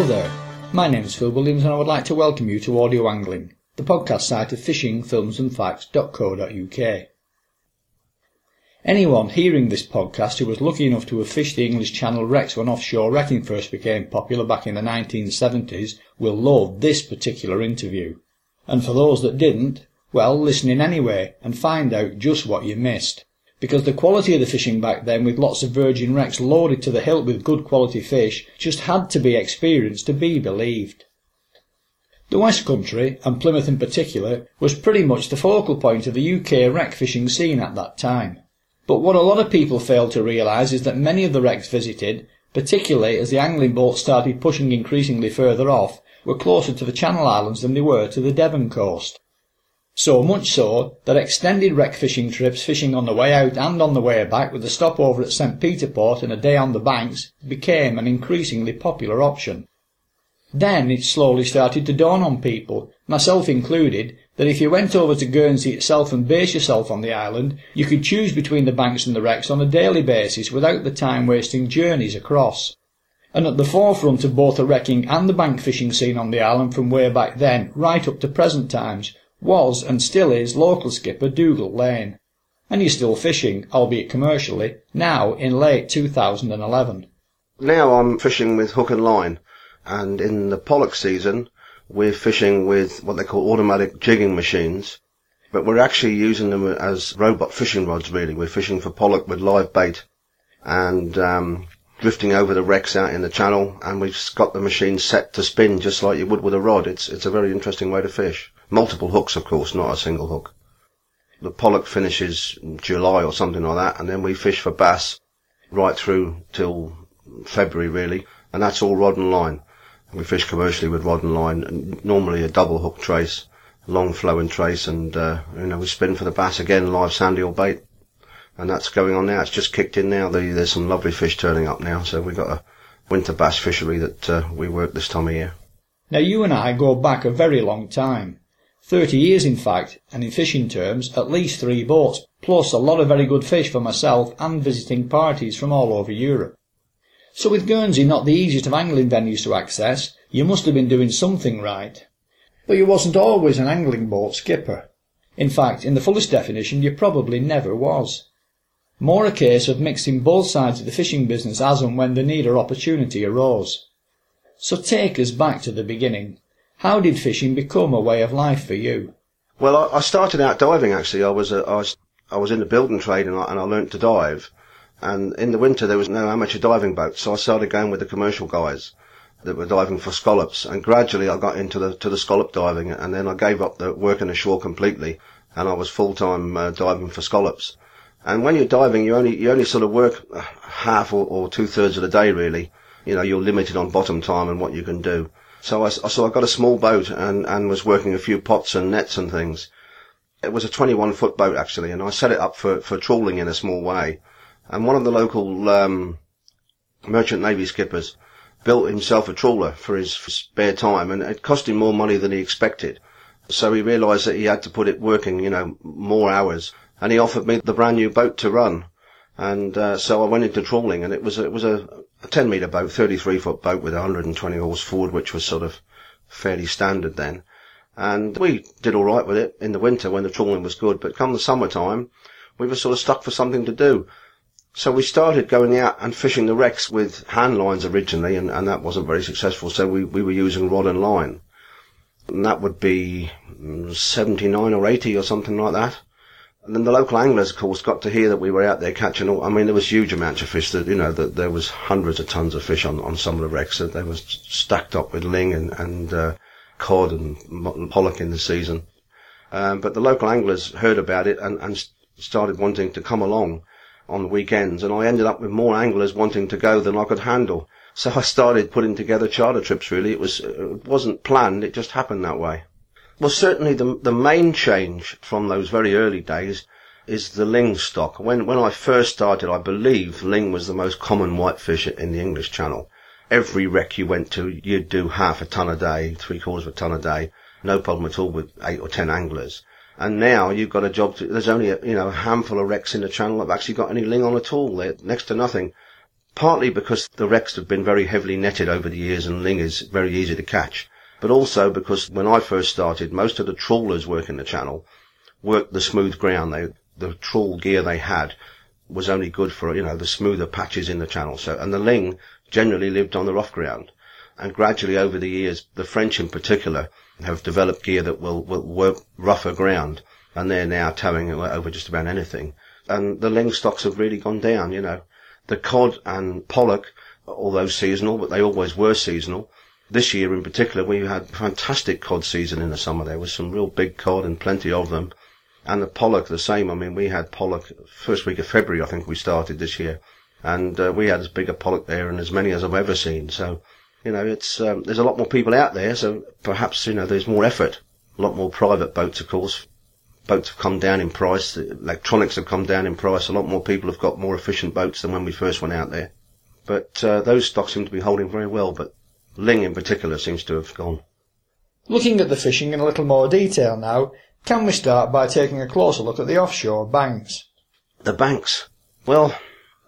Hello there, my name is Phil Williams and I would like to welcome you to Audio Angling, the podcast site of fishingfilmsandfacts.co.uk. Anyone hearing this podcast who was lucky enough to have fished the English Channel wrecks when offshore wrecking first became popular back in the 1970s will love this particular interview. And for those that didn't, well, listen in anyway and find out just what you missed. Because the quality of the fishing back then with lots of virgin wrecks loaded to the hilt with good quality fish just had to be experienced to be believed. The West Country, and Plymouth in particular, was pretty much the focal point of the UK wreck fishing scene at that time. But what a lot of people fail to realise is that many of the wrecks visited, particularly as the angling boats started pushing increasingly further off, were closer to the Channel Islands than they were to the Devon coast. So much so that extended wreck fishing trips fishing on the way out and on the way back with a stopover at St Peter Port and a day on the banks became an increasingly popular option. Then it slowly started to dawn on people, myself included, that if you went over to Guernsey itself and based yourself on the island, you could choose between the banks and the wrecks on a daily basis without the time wasting journeys across. And at the forefront of both the wrecking and the bank fishing scene on the island from way back then, right up to present times, was and still is local skipper Dougal Lane. And he's still fishing, albeit commercially, now in late 2011. Now I'm fishing with hook and line, and in the pollock season, we're fishing with what they call automatic jigging machines, but we're actually using them as robot fishing rods really. We're fishing for pollock with live bait and um, drifting over the wrecks out in the channel and we've got the machine set to spin just like you would with a rod. It's, it's a very interesting way to fish. Multiple hooks of course, not a single hook. The pollock finishes July or something like that and then we fish for bass right through till February really and that's all rod and line. We fish commercially with rod and line, normally a double hook trace, long flowing trace, and uh, you know we spin for the bass again, live sandeel bait, and that's going on now. It's just kicked in now. The, there's some lovely fish turning up now, so we've got a winter bass fishery that uh, we work this time of year. Now you and I go back a very long time. 30 years in fact, and in fishing terms, at least three boats, plus a lot of very good fish for myself and visiting parties from all over Europe. So with Guernsey not the easiest of angling venues to access, you must have been doing something right. But you wasn't always an angling boat skipper. In fact, in the fullest definition, you probably never was. More a case of mixing both sides of the fishing business as and when the need or opportunity arose. So take us back to the beginning. How did fishing become a way of life for you? Well, I, I started out diving actually. I was, a, I was I was in the building trade and I, and I learnt to dive. And in the winter there was no amateur diving boats, so I started going with the commercial guys that were diving for scallops. And gradually I got into the to the scallop diving, and then I gave up the working ashore completely, and I was full time uh, diving for scallops. And when you're diving, you only you only sort of work half or, or two thirds of the day really. You know, you're limited on bottom time and what you can do. So I so I got a small boat and and was working a few pots and nets and things. It was a 21 foot boat actually, and I set it up for for trawling in a small way and one of the local um, merchant navy skippers built himself a trawler for his spare time, and it cost him more money than he expected. So he realised that he had to put it working, you know, more hours, and he offered me the brand new boat to run. And uh, so I went into trawling, and it was it was a, a 10 metre boat, 33 foot boat with 120 horse forward, which was sort of fairly standard then. And we did all right with it in the winter when the trawling was good, but come the summertime, we were sort of stuck for something to do. So we started going out and fishing the wrecks with hand lines originally, and, and that wasn't very successful. So we, we were using rod and line. And that would be mm, 79 or 80 or something like that. And then the local anglers, of course, got to hear that we were out there catching all, I mean, there was huge amounts of fish that, you know, that there was hundreds of tons of fish on, on some of the wrecks that they were stacked up with ling and, and, uh, cod and pollock in the season. Um, but the local anglers heard about it and, and started wanting to come along on the weekends, and I ended up with more anglers wanting to go than I could handle. So I started putting together charter trips. Really, it was it wasn't planned; it just happened that way. Well, certainly the the main change from those very early days is the ling stock. When when I first started, I believe ling was the most common whitefish in the English Channel. Every wreck you went to, you'd do half a ton a day, three quarters of a ton a day, no problem at all with eight or ten anglers. And now you've got a job to, there's only a, you know, a handful of wrecks in the channel that have actually got any ling on at all. They're next to nothing. partly because the wrecks have been very heavily netted over the years and ling is very easy to catch, but also because when I first started, most of the trawlers working the channel worked the smooth ground. They, the trawl gear they had was only good for, you know, the smoother patches in the channel. So, and the ling generally lived on the rough ground. And gradually over the years, the French in particular have developed gear that will, will work rougher ground. And they're now towing over just about anything. And the ling stocks have really gone down, you know. The cod and pollock, although seasonal, but they always were seasonal. This year in particular, we had fantastic cod season in the summer. There was some real big cod and plenty of them. And the pollock the same. I mean, we had pollock first week of February, I think we started this year. And uh, we had as big a pollock there and as many as I've ever seen. So, you know, it's, um, there's a lot more people out there. So perhaps, you know, there's more effort. A lot more private boats, of course. Boats have come down in price. The electronics have come down in price. A lot more people have got more efficient boats than when we first went out there. But uh, those stocks seem to be holding very well. But Ling in particular seems to have gone. Looking at the fishing in a little more detail now, can we start by taking a closer look at the offshore banks? The banks. Well,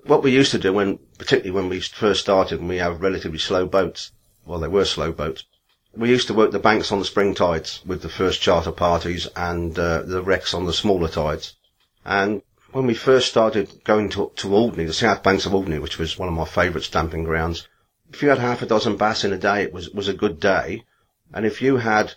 what we used to do when, particularly when we first started and we have relatively slow boats, well, they were slow boats, we used to work the banks on the spring tides with the first charter parties and uh, the wrecks on the smaller tides. And when we first started going to, to Alderney, the south banks of Alderney, which was one of my favourite stamping grounds, if you had half a dozen bass in a day, it was, was a good day. And if you had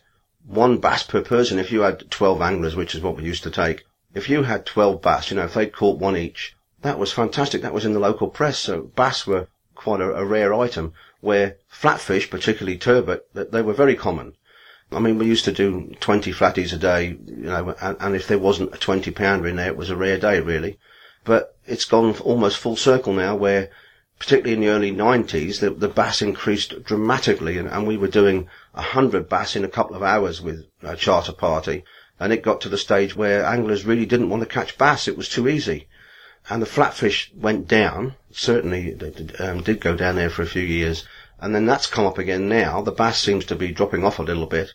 one bass per person if you had 12 anglers, which is what we used to take. If you had 12 bass, you know, if they'd caught one each, that was fantastic. That was in the local press. So bass were quite a, a rare item where flatfish, particularly turbot, they were very common. I mean, we used to do 20 flatties a day, you know, and, and if there wasn't a 20 pounder in there, it was a rare day, really. But it's gone almost full circle now where particularly in the early 90s, the, the bass increased dramatically and, and we were doing 100 bass in a couple of hours with a charter party. And it got to the stage where anglers really didn't want to catch bass. It was too easy. And the flatfish went down. Certainly did, um, did go down there for a few years. And then that's come up again now. The bass seems to be dropping off a little bit.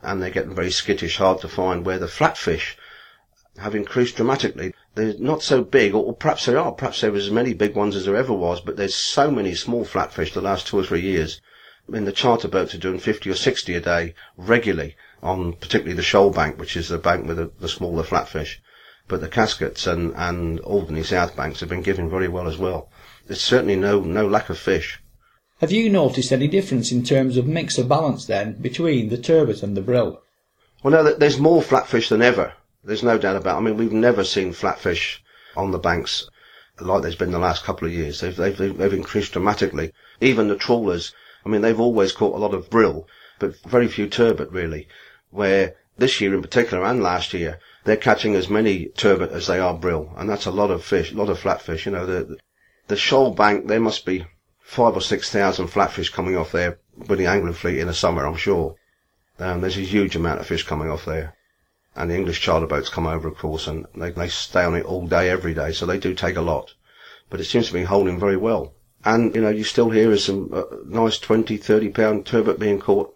And they're getting very skittish, hard to find where the flatfish have increased dramatically. They're not so big, or, perhaps they are. Perhaps there was as many big ones as there ever was, but there's so many small flatfish the last two or three years. I mean, the charter boats are doing 50 or 60 a day regularly on particularly the shoal bank, which is the bank with the, the smaller flatfish. But the Casquets and, and Alderney South Banks have been giving very well as well. There's certainly no, no lack of fish. Have you noticed any difference in terms of mix or balance then between the turbot and the brill? Well, no, there's more flatfish than ever. There's no doubt about. It. I mean, we've never seen flatfish on the banks like there's been the last couple of years. They've, they've, they've increased dramatically. Even the trawlers, I mean, they've always caught a lot of brill, but very few turbot really. Where this year in particular and last year, they're catching as many turbot as they are brill, and that's a lot of fish, a lot of flatfish. You know, the the shoal bank, there must be five or six thousand flatfish coming off there with the angling fleet in the summer, I'm sure. Um, there's a huge amount of fish coming off there and the English charter boats come over, of course, and they, they stay on it all day, every day, so they do take a lot. But it seems to be holding very well. And, you know, you still hear some uh, nice 20, 30 pound turbot being caught,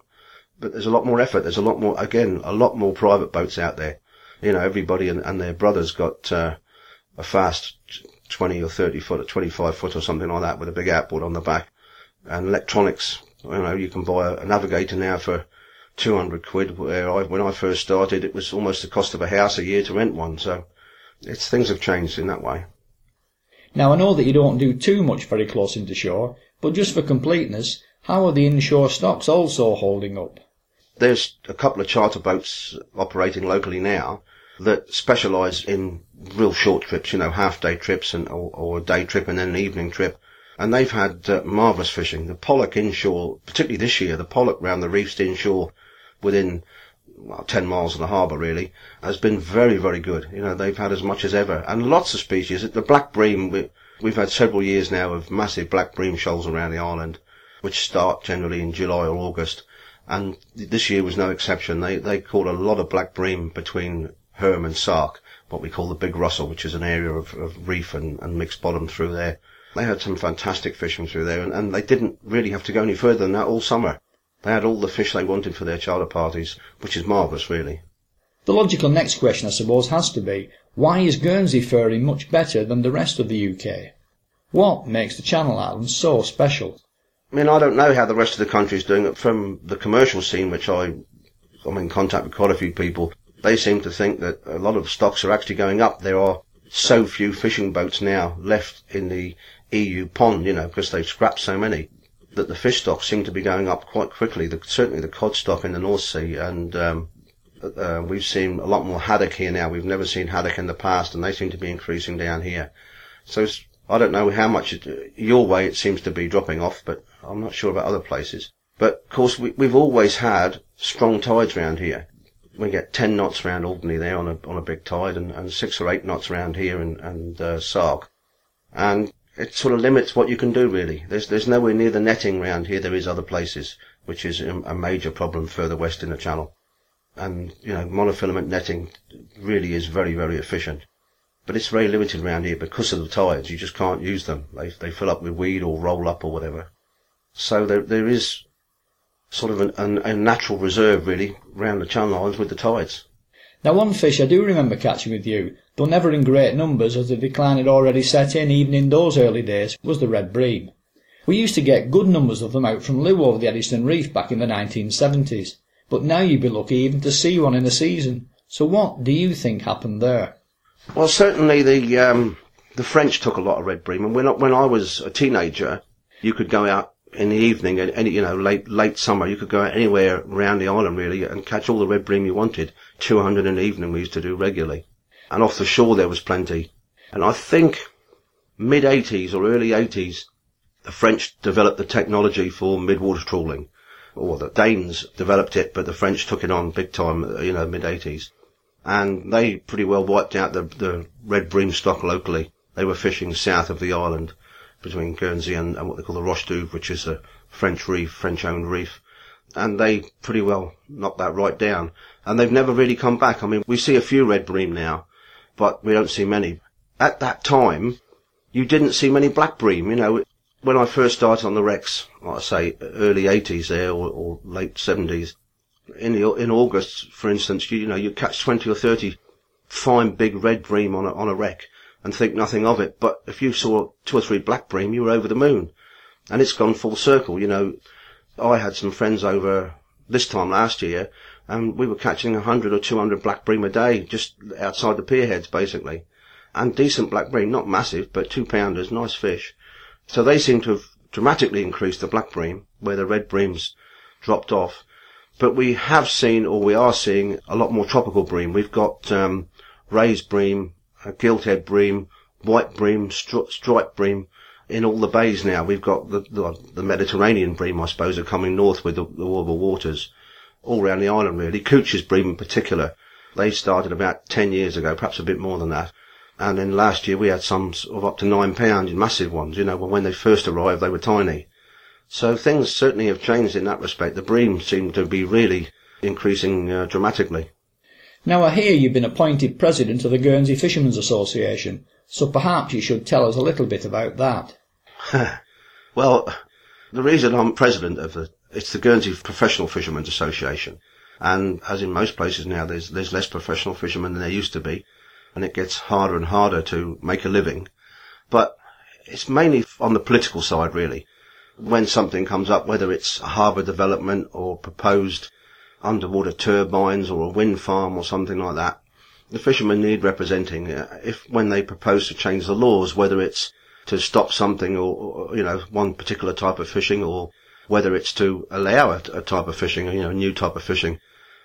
but there's a lot more effort. There's a lot more, again, a lot more private boats out there. You know, everybody and, and their brothers got, uh, a fast 20 or 30 foot or 25 foot or something like that with a big outboard on the back. And electronics, you know, you can buy a navigator now for 200 quid where I, when I first started, it was almost the cost of a house a year to rent one. So it's, things have changed in that way. Now I know that you don't do too much very close into shore, but just for completeness, how are the inshore stocks also holding up? There's a couple of charter boats operating locally now that specialise in real short trips, you know, half day trips and or, or, a day trip and then an evening trip. And they've had uh, marvellous fishing. The pollock inshore, particularly this year, the pollock round the reefs inshore within well, 10 miles of the harbour really, has been very, very good. You know, they've had as much as ever. And lots of species. The black bream, we, we've had several years now of massive black bream shoals around the island, which start generally in July or August. And this year was no exception. They, they caught a lot of black bream between Herm and Sark, what we call the Big Russell, which is an area of, of reef and, and mixed bottom through there. They had some fantastic fishing through there, and, and they didn't really have to go any further than that all summer. They had all the fish they wanted for their charter parties, which is marvellous, really. The logical next question, I suppose, has to be, why is Guernsey faring much better than the rest of the UK? What makes the Channel Islands so special? I mean, I don't know how the rest of the country is doing it. From the commercial scene, which I, I'm in contact with quite a few people, they seem to think that a lot of stocks are actually going up. There are so few fishing boats now left in the EU pond, you know, because they've scrapped so many, that the fish stocks seem to be going up quite quickly. The, certainly the cod stock in the North Sea, and um, uh, we've seen a lot more haddock here now. We've never seen haddock in the past, and they seem to be increasing down here. So I don't know how much it, your way it seems to be dropping off, but I'm not sure about other places. But of course, we, we've always had strong tides round here. We get 10 knots round Alderney there on a, on a big tide and, and six or eight knots round here and, and, uh, Sark. And it sort of limits what you can do really. There's, there's nowhere near the netting round here there is other places, which is a major problem further west in the channel. And, you know, monofilament netting really is very, very efficient. But it's very limited around here because of the tides. You just can't use them. They, they fill up with weed or roll up or whatever. So there, there is sort of an, an, a natural reserve really round the Channel Islands with the tides. Now one fish I do remember catching with you, though never in great numbers as the decline had already set in even in those early days, was the red bream. We used to get good numbers of them out from Looe over the Eddystone Reef back in the 1970s, but now you'd be lucky even to see one in a season. So what do you think happened there? Well, certainly the um, the French took a lot of red bream, and when when I was a teenager, you could go out in the evening, and any you know late late summer, you could go anywhere around the island really and catch all the red bream you wanted. Two hundred in the evening we used to do regularly, and off the shore there was plenty. And I think mid eighties or early eighties, the French developed the technology for midwater trawling, or the Danes developed it, but the French took it on big time. You know, mid eighties and they pretty well wiped out the, the red bream stock locally. They were fishing south of the island between Guernsey and, and what they call the Roche d'Ouvre, which is a French reef, French-owned reef. And they pretty well knocked that right down. And they've never really come back. I mean, we see a few red bream now, but we don't see many. At that time, you didn't see many black bream. You know, when I first started on the wrecks, like I say, early 80s there or, or late 70s, in the, in August, for instance, you, you know, you catch 20 or 30 fine big red bream on a, on a wreck and think nothing of it. But if you saw two or three black bream, you were over the moon. And it's gone full circle. You know, I had some friends over this time last year and we were catching 100 or 200 black bream a day just outside the pier heads basically. And decent black bream, not massive, but two pounders, nice fish. So they seem to have dramatically increased the black bream where the red breams dropped off. But we have seen, or we are seeing, a lot more tropical bream. We've got um, Ray's bream, gilthead bream, white bream, stri- striped bream in all the bays now. We've got the, the, the Mediterranean bream, I suppose, are coming north with the, the warmer waters all around the island, really. Couch's bream in particular. They started about 10 years ago, perhaps a bit more than that. And then last year we had some sort of up to nine pound in massive ones. You know, when they first arrived, they were tiny. So things certainly have changed in that respect. The bream seem to be really increasing uh, dramatically. Now I hear you've been appointed president of the Guernsey Fishermen's Association, so perhaps you should tell us a little bit about that. well, the reason I'm president of the it's the Guernsey Professional Fishermen's Association, and as in most places now, there's there's less professional fishermen than there used to be, and it gets harder and harder to make a living. But it's mainly on the political side, really when something comes up, whether it's a harbour development or proposed underwater turbines or a wind farm or something like that, the fishermen need representing. Uh, if when they propose to change the laws, whether it's to stop something or, or you know one particular type of fishing, or whether it's to allow a, a type of fishing, you know, a new type of fishing,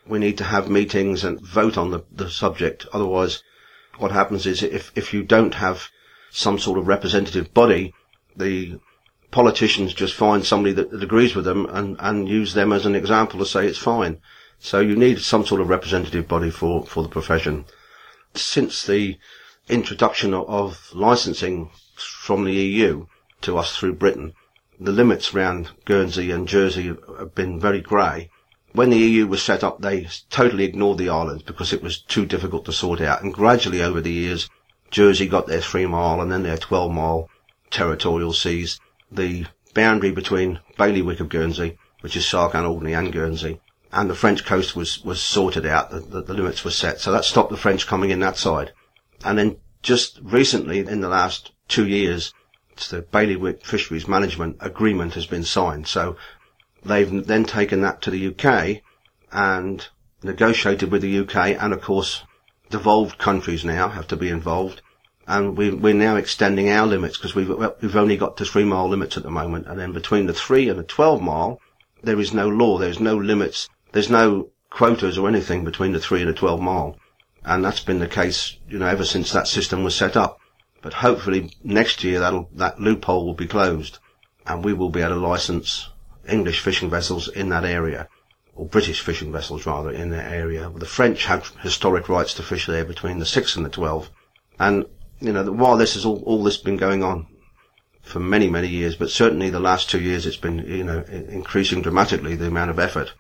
we need to have meetings and vote on the, the subject. Otherwise, what happens is if if you don't have some sort of representative body, the politicians just find somebody that, that agrees with them and, and use them as an example to say it's fine. So you need some sort of representative body for, for the profession. Since the introduction of, of licensing from the EU to us through Britain, the limits around Guernsey and Jersey have been very grey. When the EU was set up, they totally ignored the islands because it was too difficult to sort out. And gradually over the years, Jersey got their three mile and then their 12 mile territorial seas the boundary between Bailiwick of Guernsey, which is Sark and Alderney and Guernsey, and the French coast was, was sorted out, the, the, the limits were set. So that stopped the French coming in that side. And then just recently, in the last two years, the Bailiwick Fisheries Management Agreement has been signed. So they've then taken that to the UK and negotiated with the UK and of course devolved countries now have to be involved. And we, we're now extending our limits because we've, we've only got to three mile limits at the moment. And then between the three and the 12 mile, there is no law. There's no limits. There's no quotas or anything between the three and the 12 mile. And that's been the case, you know, ever since that system was set up. But hopefully next year that'll, that loophole will be closed and we will be able to license English fishing vessels in that area or British fishing vessels rather in that area. The French have historic rights to fish there between the 6 and the 12. And, you know, while this is all, all this been going on for many, many years, but certainly the last two years it's been, you know, increasing dramatically the amount of effort.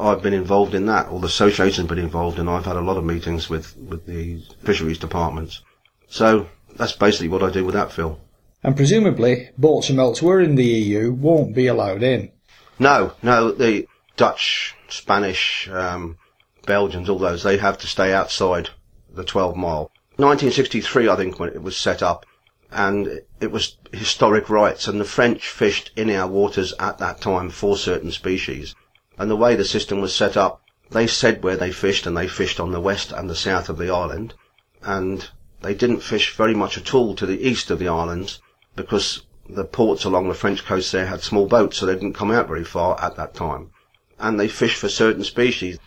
I've been involved in that, or the association's been involved, and I've had a lot of meetings with, with the fisheries departments. So that's basically what I do with that, Phil. And presumably, boats from elsewhere in the EU won't be allowed in. No, no, the Dutch, Spanish, um, Belgians, all those, they have to stay outside the 12 mile. 1963, I think, when it was set up, and it was historic rights, and the French fished in our waters at that time for certain species. And the way the system was set up, they said where they fished, and they fished on the west and the south of the island, and they didn't fish very much at all to the east of the islands because the ports along the French coast there had small boats, so they didn't come out very far at that time. And they fished for certain species.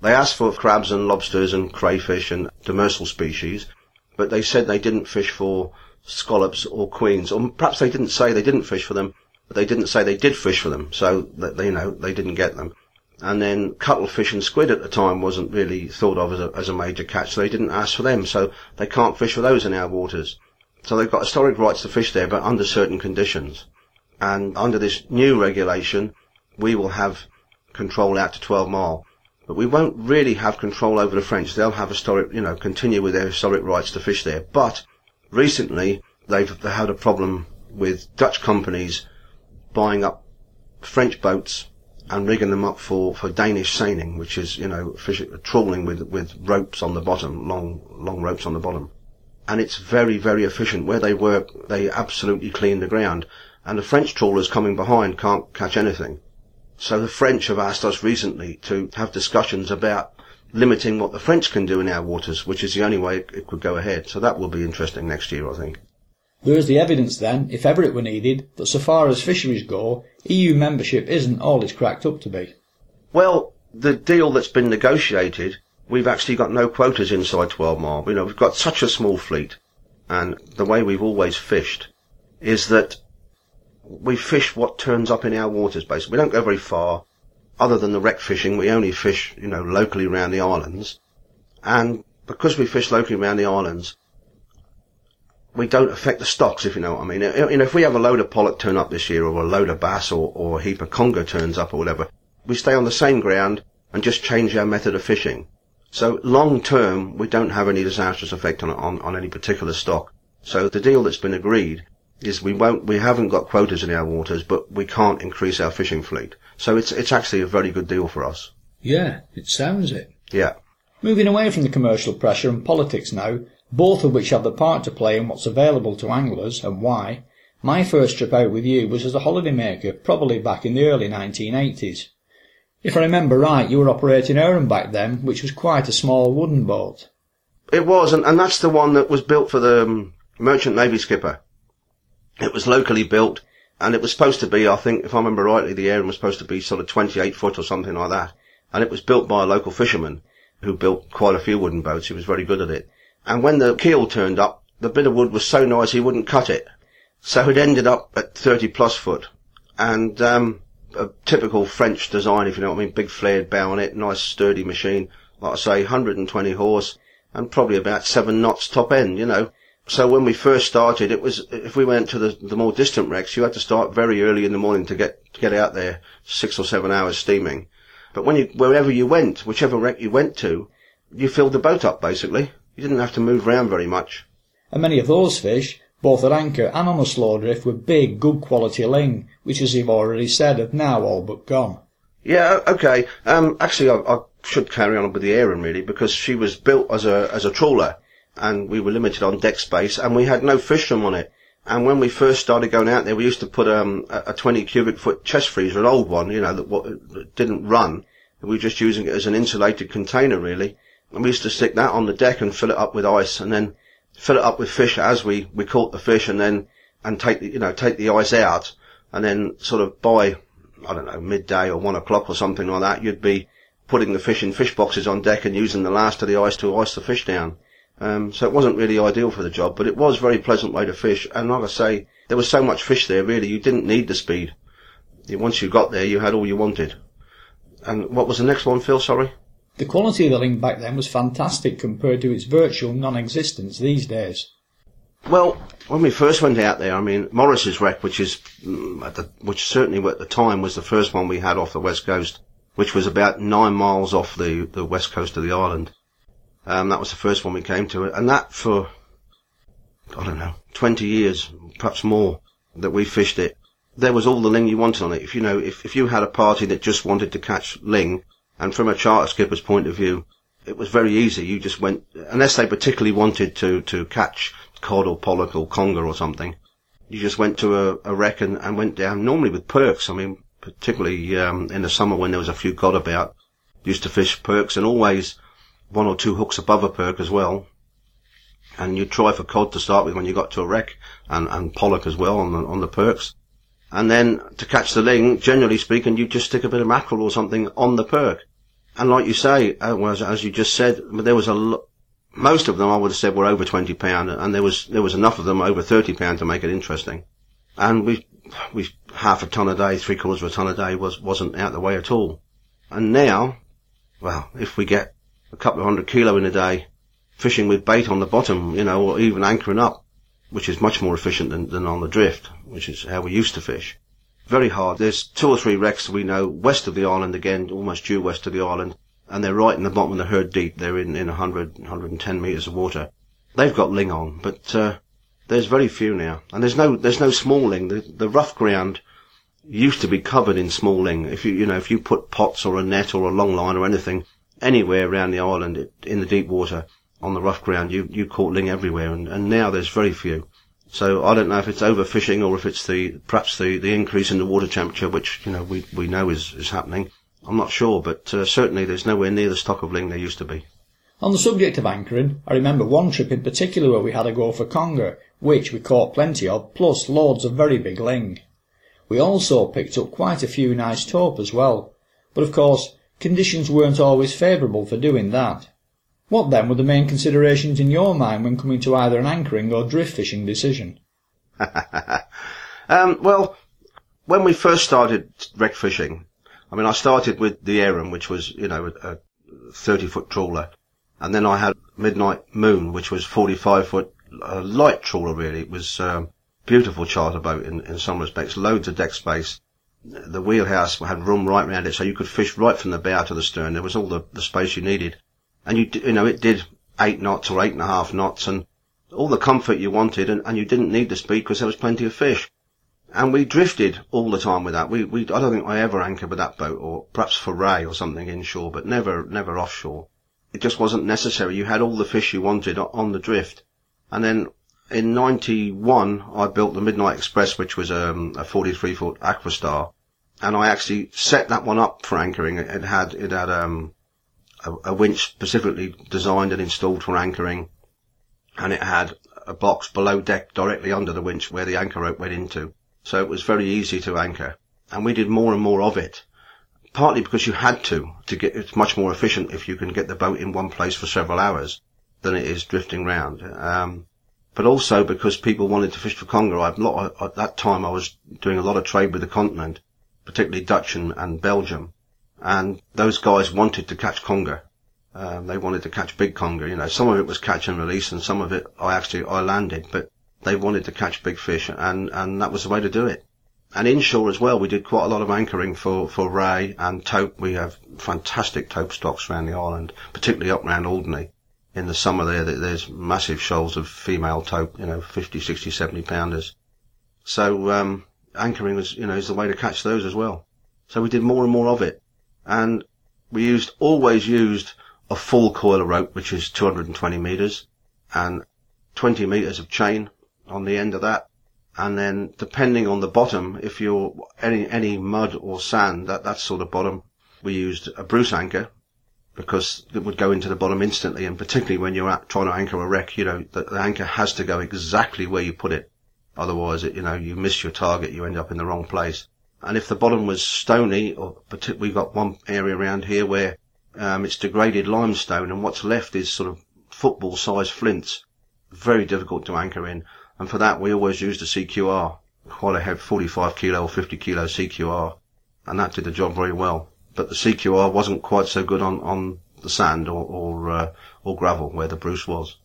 They asked for crabs and lobsters and crayfish and demersal species, but they said they didn't fish for scallops or queens, or perhaps they didn't say they didn't fish for them, but they didn't say they did fish for them, so that you know, they didn't get them. And then cuttlefish and squid at the time wasn't really thought of as a, as a major catch, so they didn't ask for them, so they can't fish for those in our waters. So they've got historic rights to fish there, but under certain conditions. And under this new regulation, we will have control out to 12 mile. But we won't really have control over the French. They'll have historic, you know, continue with their historic rights to fish there. But recently, they've had a problem with Dutch companies buying up French boats and rigging them up for, for Danish seining, which is, you know, fish, trawling with, with ropes on the bottom, long, long ropes on the bottom. And it's very, very efficient. Where they work, they absolutely clean the ground. And the French trawlers coming behind can't catch anything. So the French have asked us recently to have discussions about limiting what the French can do in our waters, which is the only way it, it could go ahead. So that will be interesting next year, I think. There's the evidence then, if ever it were needed, that so far as fisheries go, EU membership isn't all it's cracked up to be. Well, the deal that's been negotiated, we've actually got no quotas inside 12 mile. You know, we've got such a small fleet, and the way we've always fished is that we fish what turns up in our waters, basically. We don't go very far. Other than the wreck fishing, we only fish, you know, locally around the islands. And because we fish locally around the islands, we don't affect the stocks, if you know what I mean. You know, if we have a load of pollock turn up this year, or a load of bass, or, or a heap of conger turns up, or whatever, we stay on the same ground and just change our method of fishing. So long term, we don't have any disastrous effect on, on, on any particular stock. So the deal that's been agreed is we won't, we haven't got quotas in our waters, but we can't increase our fishing fleet. So it's, it's actually a very good deal for us. Yeah, it sounds it. Yeah. Moving away from the commercial pressure and politics now, both of which have the part to play in what's available to anglers and why, my first trip out with you was as a holidaymaker, probably back in the early 1980s. If I remember right, you were operating Arran back then, which was quite a small wooden boat. It was, and, and that's the one that was built for the um, Merchant Navy skipper. It was locally built, and it was supposed to be, I think, if I remember rightly, the Arran was supposed to be sort of 28 foot or something like that. And it was built by a local fisherman who built quite a few wooden boats. He was very good at it. And when the keel turned up, the bit of wood was so nice he wouldn't cut it. So it ended up at 30 plus foot. And, um, a typical French design, if you know what I mean, big flared bow on it, nice sturdy machine, like I say, 120 horse, and probably about seven knots top end, you know. So when we first started, it was, if we went to the, the more distant wrecks, you had to start very early in the morning to get, to get out there, six or seven hours steaming. But when you, wherever you went, whichever wreck you went to, you filled the boat up basically. You didn't have to move around very much. And many of those fish, both at anchor and on a slow drift, were big, good quality ling, which, as you've already said, have now all but gone. Yeah, okay. Um, actually, I, I should carry on with the Arran really because she was built as a as a trawler, and we were limited on deck space, and we had no fish room on it. And when we first started going out there, we used to put um, a, a 20 cubic foot chest freezer, an old one, you know, that, what, that didn't run. We were just using it as an insulated container, really. And we used to stick that on the deck and fill it up with ice, and then fill it up with fish as we, we caught the fish, and then and take the, you know take the ice out, and then sort of by I don't know midday or one o'clock or something like that, you'd be putting the fish in fish boxes on deck and using the last of the ice to ice the fish down. Um, so it wasn't really ideal for the job, but it was a very pleasant way to fish. And like I say, there was so much fish there, really, you didn't need the speed. Once you got there, you had all you wanted. And what was the next one, Phil? Sorry. The quality of the ling back then was fantastic compared to its virtual non-existence these days. Well, when we first went out there, I mean, Morris's wreck, which is, mm, the, which certainly at the time was the first one we had off the west coast, which was about nine miles off the, the west coast of the island. Um, that was the first one we came to, and that for, I don't know, 20 years, perhaps more, that we fished it. There was all the ling you wanted on it. If you know, if, if you had a party that just wanted to catch ling, and from a charter skipper's point of view, it was very easy. You just went, unless they particularly wanted to, to catch cod or pollock or conger or something, you just went to a, a wreck and, and went down, normally with pirks. I mean, particularly um, in the summer when there was a few cod about, used to fish pirks and always one or two hooks above a pirk as well. And you try for cod to start with when you got to a wreck and, and pollock as well on the, on the pirks. And then to catch the ling, generally speaking, you just stick a bit of mackerel or something on the pirk. And like you say, uh, as, you just said, there was a lot, most of them I would have said were over 20 pound and there was, there was enough of them over 30 pound to make it interesting. And we, we, half a ton a day, three quarters of a ton a day was, wasn't out the way at all. And now, well, if we get a couple of hundred kilo in a day, fishing with bait on the bottom, you know, or even anchoring up, which is much more efficient than, than on the drift, which is how we used to fish. Very hard. There's two or three wrecks we know west of the island again, almost due west of the island, and they're right in the bottom of the Hurd Deep. They're in, in 100, 110 metres of water. They've got ling on, but, uh, there's very few now. And there's no, there's no small ling. The, the rough ground used to be covered in small ling. If you, you know, if you put pots or a net or a long line or anything anywhere around the island in the deep water on the rough ground, you, you caught ling everywhere. And, and now there's very few. So I don't know if it's overfishing or if it's the perhaps the, the increase in the water temperature, which you know we, we know is, is happening. I'm not sure, but uh, certainly there's nowhere near the stock of ling there used to be. On the subject of anchoring, I remember one trip in particular where we had a go for conger, which we caught plenty of, plus loads of very big ling. We also picked up quite a few nice tope as well, but of course conditions weren't always favourable for doing that. What then were the main considerations in your mind when coming to either an anchoring or drift fishing decision? um, well, when we first started wreck fishing, I mean, I started with the Arran, which was, you know, a 30 foot trawler. And then I had Midnight Moon, which was 45 foot, uh, light trawler really. It was, um, beautiful charter boat in, in some respects, loads of deck space. The wheelhouse had room right round it, so you could fish right from the bow to the stern. There was all the, the space you needed and you you know it did eight knots or eight and a half knots and all the comfort you wanted and, and you didn't need the speed because there was plenty of fish. And we drifted all the time with that. We, we, I don't think I ever anchored with that boat or perhaps for ray or something inshore, but never, never offshore. It just wasn't necessary. You had all the fish you wanted on the drift. And then in 91, I built the Midnight Express, which was um, a 43 foot Aquastar. And I actually set that one up for anchoring. It had, it had, um, a, a winch specifically designed and installed for anchoring, and it had a box below deck directly under the winch where the anchor rope went into. So it was very easy to anchor. And we did more and more of it. Partly because you had to, to get, it's much more efficient if you can get the boat in one place for several hours than it is drifting round. Um, but also because people wanted to fish for conger. Lot, at that time I was doing a lot of trade with the continent, particularly Dutch and, and Belgium and those guys wanted to catch conger. Um, they wanted to catch big conger. You know, some of it was catch and release, and some of it I actually I landed, but they wanted to catch big fish, and and that was the way to do it. And inshore as well, we did quite a lot of anchoring for for ray and tope. We have fantastic tope stocks around the island, particularly up around Alderney. In the summer there, there's massive shoals of female tope, you know, 50, 60, 70 pounders. So um, anchoring was, you know, is the way to catch those as well. So we did more and more of it and we used always used a full coil rope, which is 220 meters, and 20 meters of chain on the end of that. And then depending on the bottom, if you're any, any mud or sand, that, that sort of bottom, we used a Bruce anchor because it would go into the bottom instantly. And particularly when you're at, trying to anchor a wreck, you know, the, the anchor has to go exactly where you put it. Otherwise, it, you know, you miss your target, you end up in the wrong place. And if the bottom was stony, or we've got one area around here where um, it's degraded limestone, and what's left is sort of football-sized flints, very difficult to anchor in. And for that, we always used a CQR, quite a heavy 45 kilo or 50 kilo CQR, and that did the job very well. But the CQR wasn't quite so good on, on the sand or or, uh, or gravel where the Bruce was.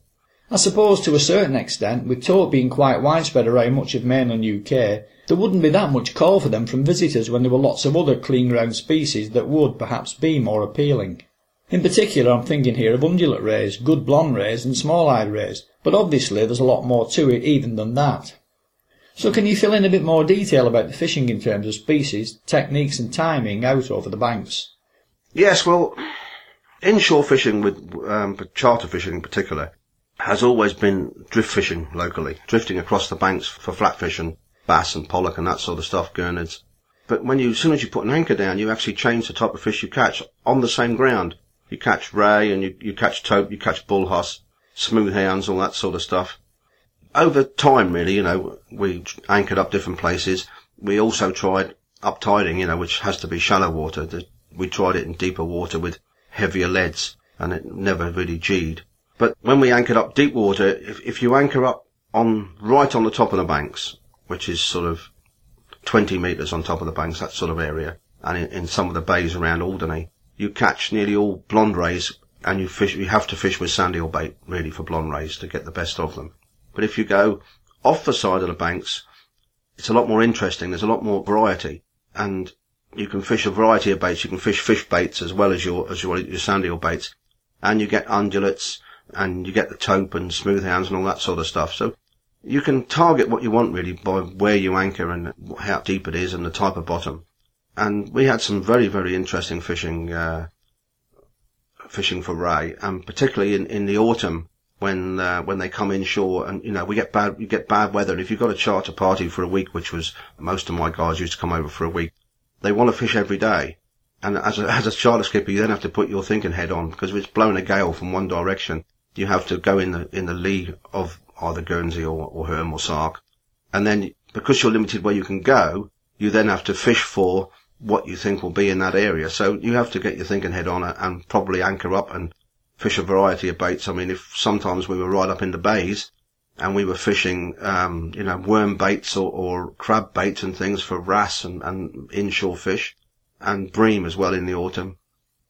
I suppose to a certain extent, with tope being quite widespread around much of mainland UK, there wouldn't be that much call for them from visitors when there were lots of other clean ground species that would perhaps be more appealing. In particular, I'm thinking here of undulate rays, good blonde rays and small-eyed rays, but obviously there's a lot more to it even than that. So can you fill in a bit more detail about the fishing in terms of species, techniques and timing out over the banks? Yes, well, inshore fishing with um, charter fishing in particular has always been drift fishing locally, drifting across the banks for flatfish and bass and pollock and that sort of stuff, gurnards. But when you, as soon as you put an anchor down, you actually change the type of fish you catch on the same ground. You catch ray and you, you catch tope, you catch bullhuss, smooth hounds, all that sort of stuff. Over time, really, you know, we anchored up different places. We also tried up tiding, you know, which has to be shallow water. We tried it in deeper water with heavier leads and it never really G'd. But when we anchored up deep water, if, if you anchor up on, right on the top of the banks, which is sort of 20 metres on top of the banks, that sort of area, and in, in some of the bays around Alderney, you catch nearly all blonde rays and you fish, you have to fish with sandeel bait really for blonde rays to get the best of them. But if you go off the side of the banks, it's a lot more interesting. There's a lot more variety and you can fish a variety of baits. You can fish fish baits as well as your, as your, your or baits and you get undulates and you get the tope and smooth hounds and all that sort of stuff. So you can target what you want really by where you anchor and how deep it is and the type of bottom. And we had some very, very interesting fishing, uh, fishing for ray, and particularly in, in the autumn when, uh, when they come inshore and, you know, we get bad, you get bad weather. And if you've got a charter party for a week, which was most of my guys used to come over for a week, they want to fish every day. And as a, as a charter skipper, you then have to put your thinking head on because if it's blowing a gale from one direction, you have to go in the in the lee of either Guernsey or, or Herm or Sark, and then because you're limited where you can go, you then have to fish for what you think will be in that area. So you have to get your thinking head on and probably anchor up and fish a variety of baits. I mean, if sometimes we were right up in the bays and we were fishing, um, you know, worm baits or, or crab baits and things for wrasse and, and inshore fish and bream as well in the autumn.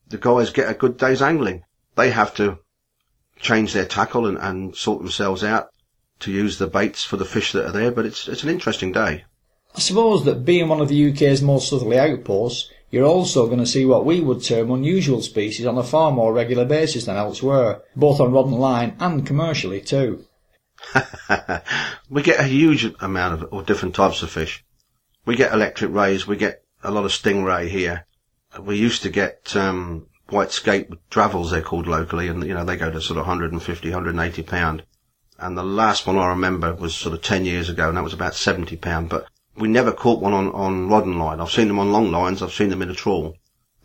The guys get a good day's angling. They have to change their tackle and, and sort themselves out to use the baits for the fish that are there. But it's it's an interesting day. I suppose that being one of the UK's most southerly outposts, you're also going to see what we would term unusual species on a far more regular basis than elsewhere, both on rod and line and commercially too. we get a huge amount of, of different types of fish. We get electric rays. We get a lot of stingray here. We used to get um, white skate travels they're called locally, and you know they go to sort of 150, 180 pound. And the last one I remember was sort of 10 years ago, and that was about 70 pound. But we never caught one on on rod and line. I've seen them on long lines. I've seen them in a trawl,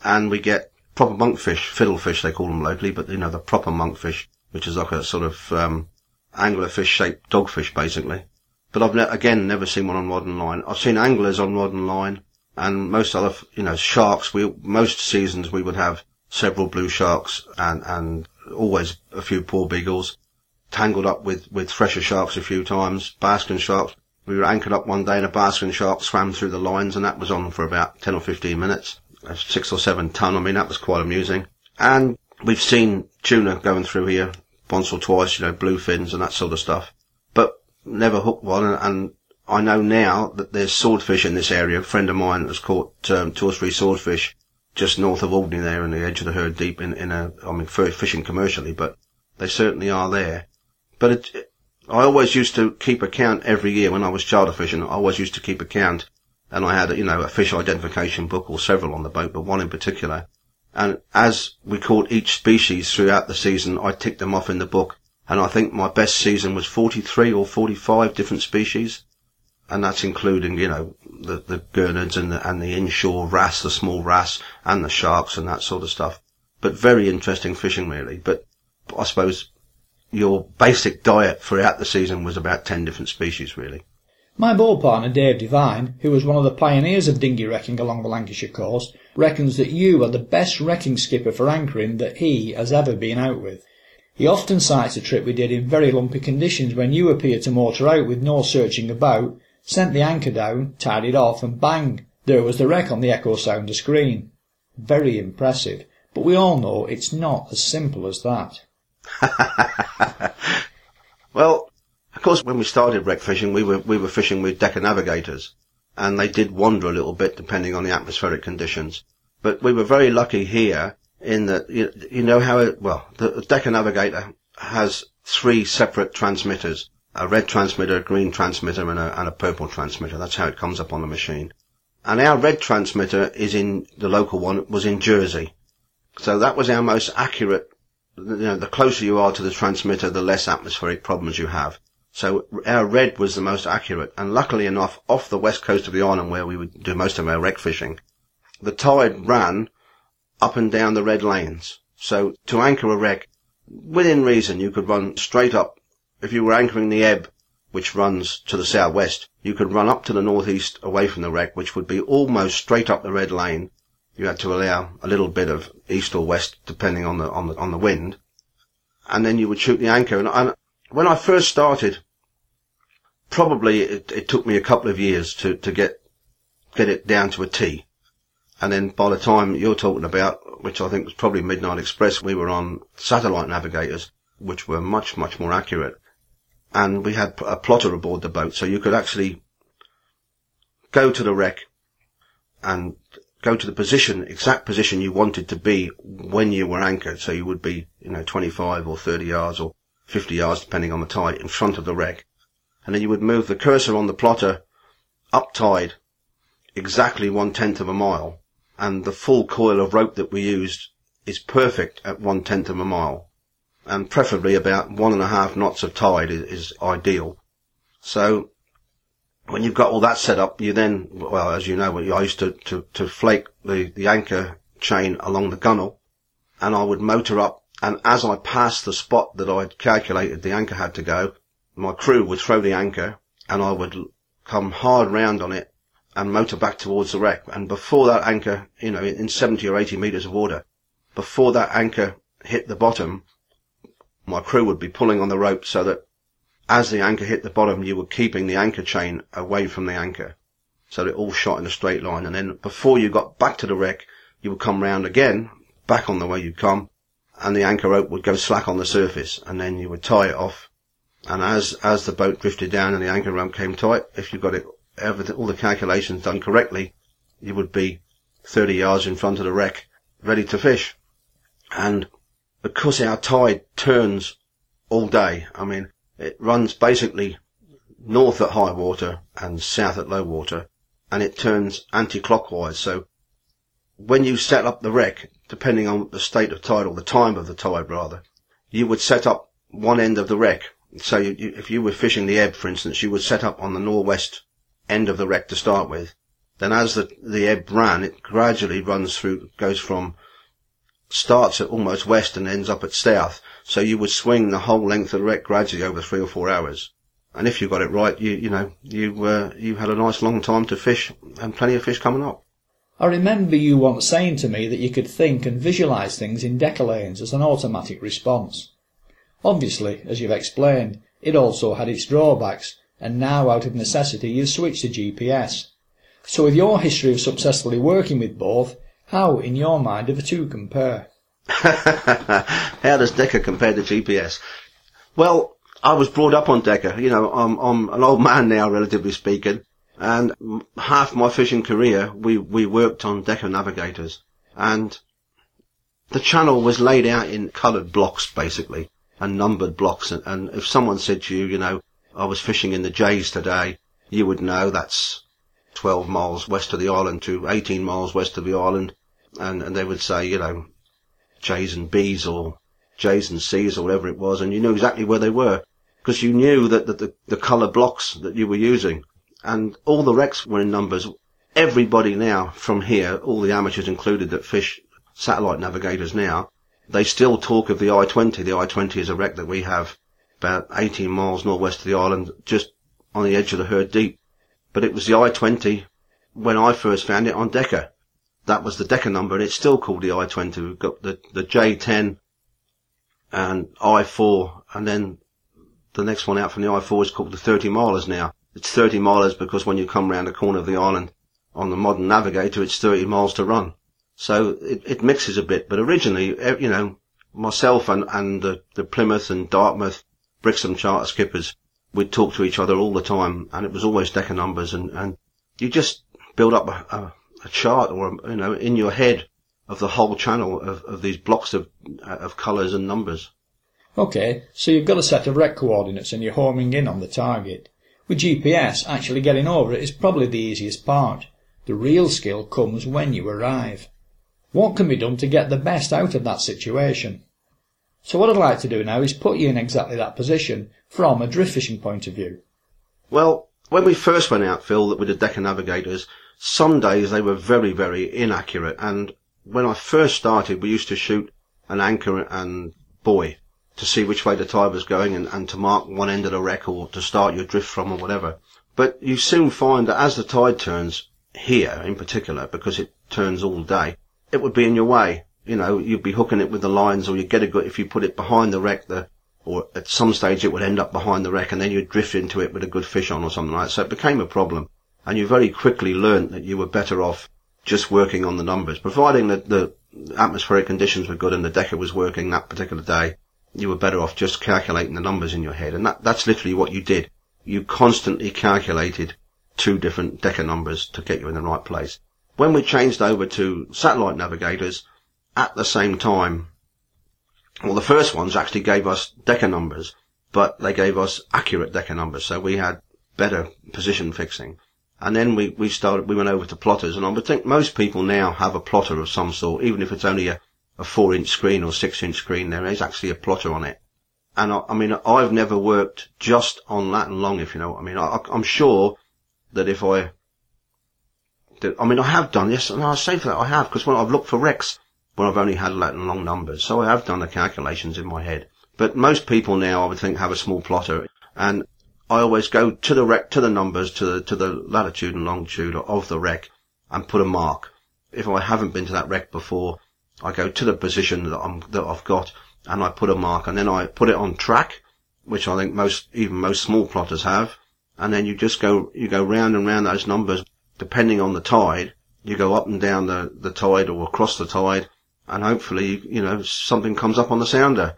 and we get proper monkfish, fiddlefish they call them locally, but you know the proper monkfish, which is like a sort of um, anglerfish shaped dogfish basically. But I've ne- again never seen one on rod and line. I've seen anglers on rod and line, and most other, you know, sharks. We most seasons we would have several blue sharks and, and always a few porbeagles, tangled up with, with thresher sharks a few times, basking sharks. We were anchored up one day and a basking shark swam through the lines and that was on for about 10 or 15 minutes. Six or seven ton. I mean, that was quite amusing. And we've seen tuna going through here once or twice, you know, bluefins and that sort of stuff. But never hooked one and, and I know now that there's swordfish in this area. A friend of mine has caught um, two or three swordfish just north of Alderney there on the edge of the Hurd Deep in, in a, I mean, fishing commercially, but they certainly are there. But it, I always used to keep account every year when I was charter fishing. I always used to keep account and I had, you know, a fish identification book or several on the boat, but one in particular. And as we caught each species throughout the season, I ticked them off in the book. And I think my best season was 43 or 45 different species. and that's including, you know, the, the gurnards and the, and the inshore wrasse, the small wrasse, and the sharks and that sort of stuff. But very interesting fishing, really. But I suppose your basic diet throughout the season was about 10 different species, really. My boat partner Dave Devine, who was one of the pioneers of dinghy wrecking along the Lancashire coast, reckons that you are the best wrecking skipper for anchoring that he has ever been out with. He often cites a trip we did in very lumpy conditions when you appeared to motor out with no searching about, sent the anchor down, tied it off, and bang, there was the wreck on the echo sounder screen. Very impressive, but we all know it's not as simple as that. well, of course, when we started wreck fishing, we were we were fishing with Decca navigators, and they did wander a little bit depending on the atmospheric conditions. But we were very lucky here in that you, you know how it, well the Decca navigator has three separate transmitters: a red transmitter, a green transmitter, and a, and a purple transmitter. That's how it comes up on the machine. And our red transmitter is in the local one was in Jersey, so that was our most accurate you know, the closer you are to the transmitter, the less atmospheric problems you have. So our red was the most accurate, and luckily enough, off the west coast of the island where we would do most of our wreck fishing, the tide ran up and down the red lanes. So to anchor a wreck, within reason, you could run straight up. If you were anchoring the ebb, which runs to the southwest, you could run up to the northeast away from the wreck, which would be almost straight up the red lane, you had to allow a little bit of east or west depending on the on the on the wind, and then you would shoot the anchor. And, and when I first started, probably it, it took me a couple of years to to get get it down to a T. And then by the time you're talking about, which I think was probably Midnight Express, we were on satellite navigators, which were much, much more accurate. And we had a plotter aboard the boat, so you could actually go to the wreck and go to the position, exact position you wanted to be when you were anchored. So you would be, you know, 25 or 30 yards or 50 yards, depending on the tide, in front of the wreck. And then you would move the cursor on the plotter up tide exactly one tenth of a mile. And the full coil of rope that we used is perfect at one tenth of a mile. And preferably about one and a half knots of tide is, is ideal. So when you've got all that set up, you then, well, as you know, I used to, to, to flake the, the anchor chain along the gunnel and I would motor up and as I passed the spot that I'd calculated the anchor had to go, my crew would throw the anchor and I would come hard round on it and motor back towards the wreck. And before that anchor, you know, in 70 or 80 meters of water, before that anchor hit the bottom, my crew would be pulling on the rope so that as the anchor hit the bottom, you were keeping the anchor chain away from the anchor. So it all shot in a straight line. And then before you got back to the wreck, you would come round again, back on the way you'd come, and the anchor rope would go slack on the surface, and then you would tie it off. And as, as the boat drifted down and the anchor rope came tight, if you got it, everything, all the calculations done correctly, you would be 30 yards in front of the wreck, ready to fish. And because our tide turns all day, I mean, it runs basically north at high water and south at low water, and it turns anti-clockwise. So when you set up the wreck, depending on the state of tide or the time of the tide rather, you would set up one end of the wreck. So you, you, if you were fishing the ebb, for instance, you would set up on the northwest end of the wreck to start with. Then as the, the ebb ran, it gradually runs through, goes from, starts at almost west and ends up at south. So you would swing the whole length of the wreck gradually over three or four hours. And if you got it right, you you know you uh, you had a nice long time to fish and plenty of fish coming up. I remember you once saying to me that you could think and visualise things in Decca lanes as an automatic response. Obviously, as you've explained, it also had its drawbacks, and now out of necessity you've switched to GPS. So with your history of successfully working with both, how, in your mind, do the two compare? How does Decca compare to GPS? Well, I was brought up on Decca. You know, I'm, I'm an old man now, relatively speaking, and half my fishing career we, we worked on Decca navigators, and the channel was laid out in coloured blocks, basically, and numbered blocks. And, and if someone said to you, you know, I was fishing in the Jays today, you would know that's 12 miles west of the island to 18 miles west of the island. And, and they would say, you know, J's and B's or J's and C's or whatever it was, and you knew exactly where they were because you knew that the, the, the colour blocks that you were using. and all the wrecks were in numbers. Everybody now from here, all the amateurs included that fish satellite navigators now, they still talk of the I-20. The I-20 is a wreck that we have about 18 miles northwest of the island, just on the edge of the Hurd Deep. But it was the I-20 when I first found it on Decca. That was the Decca number, and it's still called the I-20. We've got the, the J10 and I-4, and then the next one out from the I-4 is called the 30 milers now. It's 30 milers because when you come round the corner of the island on the modern navigator, it's 30 miles to run. So it, it mixes a bit, but originally, you know, myself and, and the, the Plymouth and Dartmouth Brixham charter skippers, we'd talk to each other all the time and it was always Decca numbers and, and you just build up a, a, a chart or, you know, in your head of the whole channel of, of these blocks of, of colours and numbers. Okay, so you've got a set of wreck coordinates and you're homing in on the target. With GPS, actually getting over it is probably the easiest part. The real skill comes when you arrive. What can be done to get the best out of that situation? So what I'd like to do now is put you in exactly that position from a drift fishing point of view. Well, when we first went out, Phil, with the Decca Navigators, some days they were very, very inaccurate. And when I first started, we used to shoot an anchor and buoy to see which way the tide was going and, and to mark one end of the wreck or to start your drift from or whatever. But you soon find that as the tide turns, here in particular, because it turns all day, it would be in your way. You know, you'd be hooking it with the lines or you'd get a good, if you put it behind the wreck, the, or at some stage it would end up behind the wreck and then you'd drift into it with a good fish on or something like that. So it became a problem. And you very quickly learnt that you were better off just working on the numbers, providing that the atmospheric conditions were good and the Decca was working that particular day you were better off just calculating the numbers in your head. And that, that's literally what you did. You constantly calculated two different Decca numbers to get you in the right place. When we changed over to satellite navigators, at the same time, well, the first ones actually gave us Decca numbers, but they gave us accurate Decca numbers, so we had better position fixing. And then we, we started, we went over to plotters, and I would think most people now have a plotter of some sort, even if it's only a, a four inch screen or six inch screen, there is actually a plotter on it. And I, I mean, I've never worked just on Latin long, if you know what I mean. I, I'm sure that if I, that, I mean, I have done this, and I say for that I have, because when I've looked for wrecks, when I've only had Latin long numbers, so I have done the calculations in my head. But most people now, I would think, have a small plotter, and I always go to the wreck, to the numbers, to the, to the latitude and longitude of the wreck, and put a mark. If I haven't been to that wreck before, I go to the position that I'm that I've got, and I put a mark, and then I put it on track, which I think most even most small plotters have, and then you just go you go round and round those numbers depending on the tide. You go up and down the the tide or across the tide, and hopefully you know something comes up on the sounder.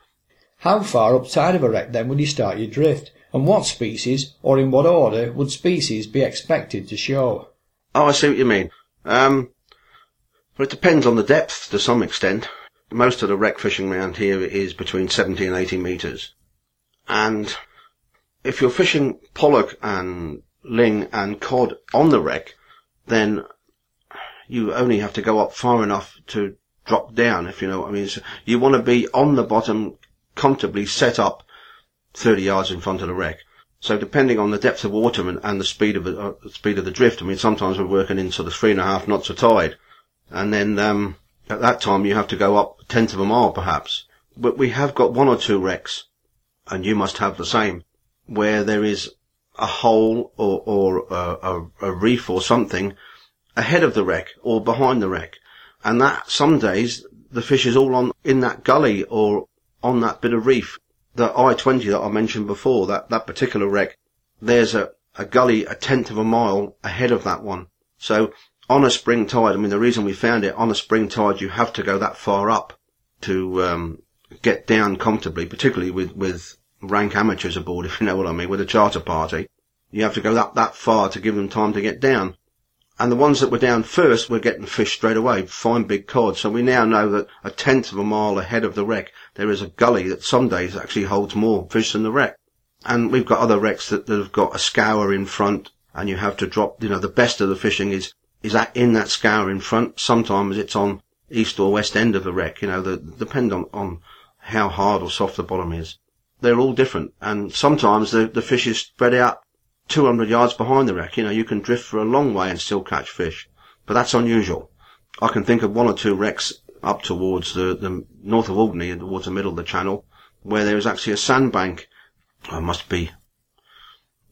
How far up upside of a wreck then would you start your drift, and what species or in what order would species be expected to show? Oh, I see what you mean. Um, well, it depends on the depth to some extent. Most of the wreck fishing around here is between 70 and 80 metres. And if you're fishing pollock and ling and cod on the wreck, then you only have to go up far enough to drop down, if you know what I mean. So you want to be on the bottom, comfortably set up 30 yards in front of the wreck. So depending on the depth of water and, and the speed of the uh, speed of the drift, I mean, sometimes we're working into the three and a half knots of tide, and then um, at that time you have to go up a tenth of a mile perhaps. But we have got one or two wrecks, and you must have the same, where there is a hole or, or a, a, a reef or something ahead of the wreck or behind the wreck. And that some days the fish is all on in that gully or on that bit of reef. The I-20 that I mentioned before, that, that particular wreck, there's a, a gully a tenth of a mile ahead of that one. So on a spring tide, I mean, the reason we found it on a spring tide, you have to go that far up to um, get down comfortably, particularly with, with rank amateurs aboard, if you know what I mean, with a charter party. You have to go that, that far to give them time to get down. And the ones that were down first were getting fish straight away, fine big cod. So we now know that a tenth of a mile ahead of the wreck, there is a gully that some days actually holds more fish than the wreck. And we've got other wrecks that, that have got a scour in front and you have to drop, you know, the best of the fishing is is that in that scour in front. Sometimes it's on east or west end of the wreck. You know, the, depend on, on how hard or soft the bottom is. They're all different, and sometimes the, the fish is spread out 200 yards behind the wreck. You know, you can drift for a long way and still catch fish. But that's unusual. I can think of one or two wrecks up towards the, the north of Alderney, towards the middle of the channel, where there is actually a sandbank. Oh, must be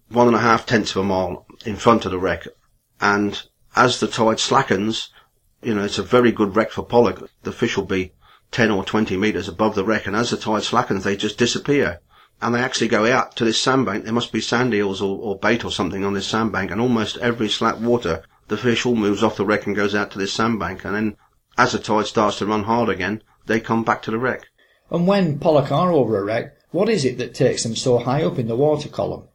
one and a half tenths of a mile in front of the wreck. And as the tide slackens, you know, it's a very good wreck for pollock. The fish will be 10 or 20 metres above the wreck, and as the tide slackens, they just disappear. And they actually go out to this sandbank. There must be sand eels or, or bait or something on this sandbank, and almost every slack water, the fish all moves off the wreck and goes out to this sandbank, and then as the tide starts to run hard again, they come back to the wreck. And when pollock are over a wreck, what is it that takes them so high up in the water column?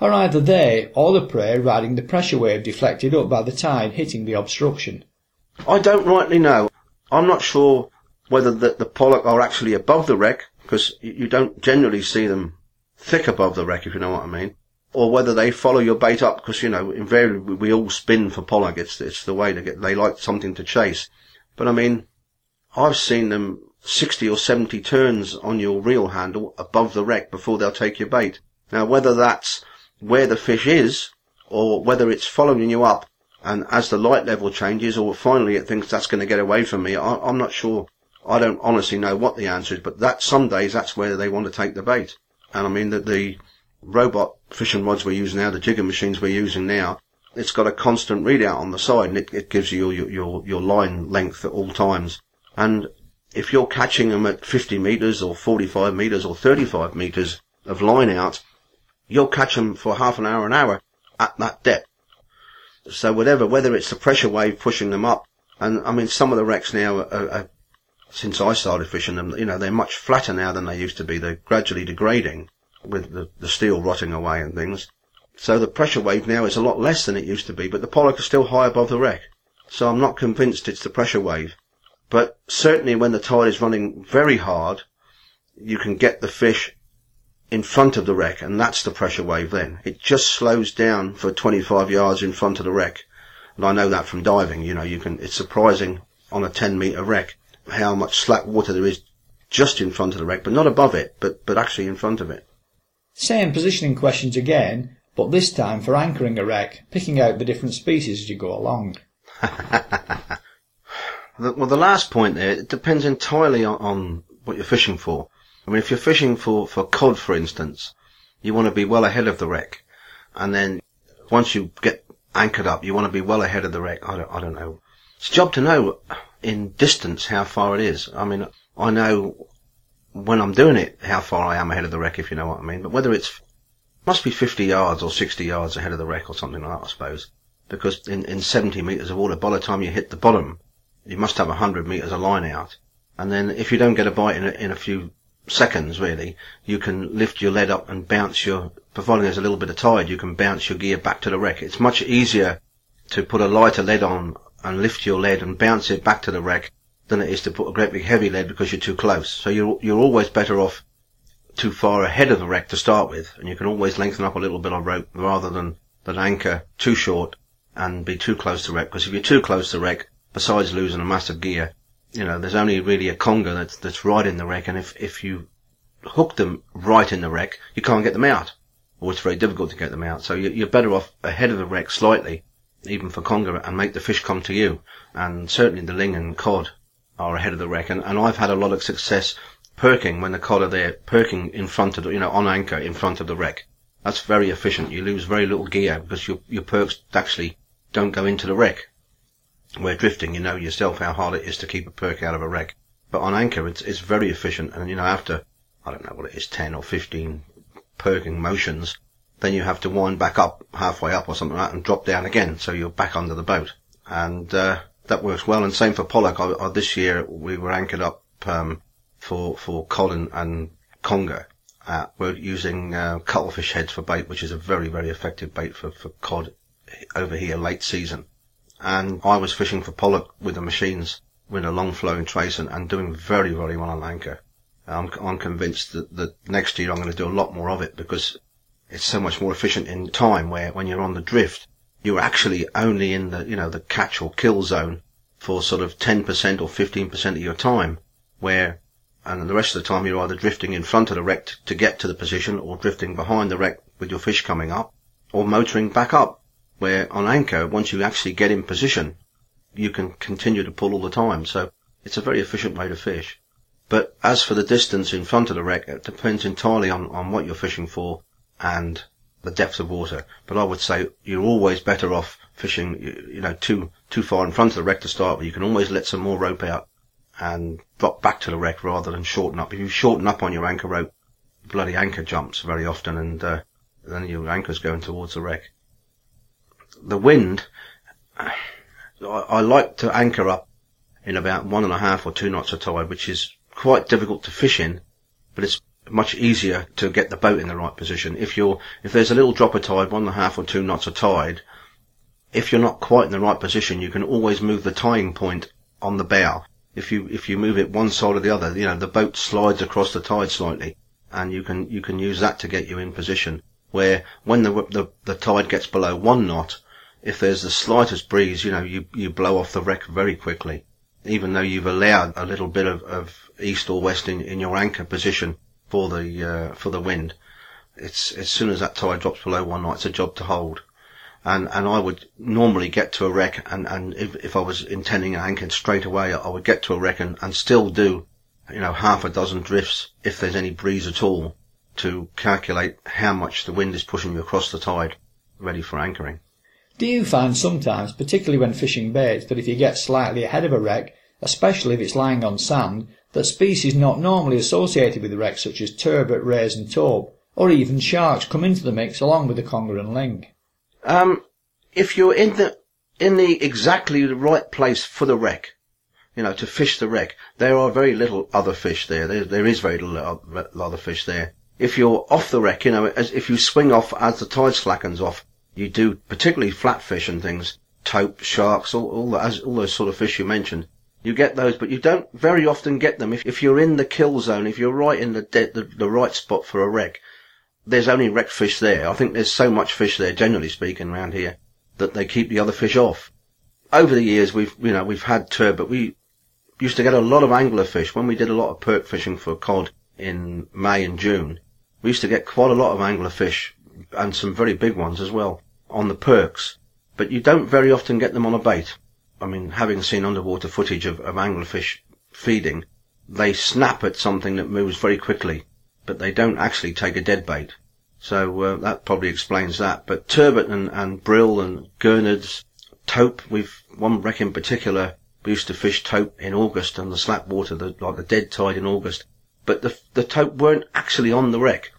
Are either they or the prey riding the pressure wave deflected up by the tide hitting the obstruction? I don't rightly know. I'm not sure whether the, the pollock are actually above the wreck, because you don't generally see them thick above the wreck, if you know what I mean, or whether they follow your bait up, because, you know, invariably we all spin for pollock. It's, it's the way to get, they like something to chase. But I mean, I've seen them 60 or 70 turns on your reel handle above the wreck before they'll take your bait. Now, whether that's where the fish is, or whether it's following you up, and as the light level changes, or finally it thinks that's going to get away from me, I, I'm not sure. I don't honestly know what the answer is, but that some days that's where they want to take the bait. And I mean that the robot fishing rods we use now, the jigger machines we're using now, it's got a constant readout on the side, and it, it gives you your, your your line length at all times. And if you're catching them at 50 meters or 45 meters or 35 meters of line out, you'll catch them for half an hour, an hour at that depth. So whatever, whether it's the pressure wave pushing them up, and I mean some of the wrecks now are, are, since I started fishing them, you know, they're much flatter now than they used to be. They're gradually degrading with the, the steel rotting away and things. So the pressure wave now is a lot less than it used to be, but the pollock is still high above the wreck. So I'm not convinced it's the pressure wave. But certainly when the tide is running very hard, you can get the fish in front of the wreck, and that's the pressure wave then. It just slows down for 25 yards in front of the wreck. And I know that from diving, you know, you can, it's surprising on a 10 metre wreck how much slack water there is just in front of the wreck, but not above it, but, but actually in front of it. Same positioning questions again, but this time for anchoring a wreck, picking out the different species as you go along. well, the last point there, it depends entirely on, on what you're fishing for. I mean, if you're fishing for, for cod, for instance, you want to be well ahead of the wreck. And then once you get anchored up, you want to be well ahead of the wreck. I don't, I don't know. It's a job to know in distance how far it is. I mean, I know when I'm doing it how far I am ahead of the wreck, if you know what I mean. But whether it's must be 50 yards or 60 yards ahead of the wreck or something like that, I suppose. Because in, in 70 metres of water, by the time you hit the bottom, you must have 100 metres of line out. And then if you don't get a bite in a, in a few seconds really, you can lift your lead up and bounce your, providing there's a little bit of tide, you can bounce your gear back to the wreck. It's much easier to put a lighter lead on and lift your lead and bounce it back to the wreck than it is to put a great big heavy lead because you're too close. So you're, you're always better off too far ahead of the wreck to start with, and you can always lengthen up a little bit of rope rather than, than anchor too short and be too close to wreck. Because if you're too close to wreck, besides losing a massive gear, you know, there's only really a conger that's, that's right in the wreck, and if, if you hook them right in the wreck, you can't get them out. Or it's very difficult to get them out. So you're better off ahead of the wreck slightly, even for conger, and make the fish come to you. And certainly the ling and cod are ahead of the wreck. And, and I've had a lot of success pirking when the cod are there, pirking in front of the, you know, on anchor in front of the wreck. That's very efficient. You lose very little gear because your, your pirks actually don't go into the wreck where drifting, you know yourself how hard it is to keep a pirk out of a wreck. But on anchor, it's, it's very efficient. And, you know, after, I don't know what it is, 10 or 15 pirking motions, then you have to wind back up halfway up or something like that and drop down again. So you're back under the boat. And, uh, that works well. And same for pollock. I, I, this year we were anchored up, um, for, for Colin and Conger. Uh, we're using, uh, cuttlefish heads for bait, which is a very, very effective bait for, for cod over here late season and I was fishing for pollock with the machines with a long flowing trace and, and doing very, very well on anchor. I'm, I'm convinced that, that next year I'm going to do a lot more of it because it's so much more efficient in time where when you're on the drift, you're actually only in the, you know, the catch or kill zone for sort of 10% or 15% of your time where, and the rest of the time you're either drifting in front of the wreck to get to the position or drifting behind the wreck with your fish coming up or motoring back up, where on anchor, once you actually get in position, you can continue to pull all the time. So it's a very efficient way to fish. But as for the distance in front of the wreck, it depends entirely on, on what you're fishing for and the depth of water. But I would say you're always better off fishing, you know, too, too far in front of the wreck to start with. You can always let some more rope out and drop back to the wreck rather than shorten up. If you shorten up on your anchor rope, bloody anchor jumps very often and, uh, then your anchor's going towards the wreck. The wind, I, I like to anchor up in about one and a half or two knots of tide, which is quite difficult to fish in, but it's much easier to get the boat in the right position. If you're, if there's a little drop of tide, one and a half or two knots of tide, if you're not quite in the right position, you can always move the tying point on the bow. If you, if you move it one side or the other, you know, the boat slides across the tide slightly and you can, you can use that to get you in position. Where when the, the, the tide gets below one knot, if there's the slightest breeze, you know, you, you blow off the wreck very quickly. Even though you've allowed a little bit of, of east or west in, in your anchor position for the uh, for the wind. It's as soon as that tide drops below one knot, it's a job to hold. And and I would normally get to a wreck, and and if, if I was intending anchoring straight away, I would get to a wreck and, and still do, you know, half a dozen drifts if there's any breeze at all, to calculate how much the wind is pushing you across the tide, ready for anchoring. Do you find sometimes, particularly when fishing baits, that if you get slightly ahead of a wreck, especially if it's lying on sand, that species not normally associated with the wreck such as turbot, rays and tope, or even sharks come into the mix along with the conger and ling? Um, if you're in the, in the exactly the right place for the wreck, you know, to fish the wreck, there are very little other fish there. There, there is very little other fish there. If you're off the wreck, you know, as if you swing off as the tide slackens off, you do particularly flatfish and things, tope, sharks, all, all, the, all those sort of fish you mentioned you get those, but you don't very often get them if, if you're in the kill zone, if you're right in the, de- the, the right spot for a wreck. There's only wrecked fish there. I think there's so much fish there, generally speaking, around here, that they keep the other fish off. Over the years, we've, you know, we've had turbot. We used to get a lot of angler fish when we did a lot of pirk fishing for cod in May and June. We used to get quite a lot of angler fish and some very big ones as well on the pirks, but you don't very often get them on a bait. I mean, having seen underwater footage of, of anglerfish feeding, they snap at something that moves very quickly, but they don't actually take a dead bait. So uh, that probably explains that. But turbot and, and brill and gurnards, tope, we've one wreck in particular. We used to fish tope in August on the slap water, the, like the dead tide in August. But the the tope weren't actually on the wreck.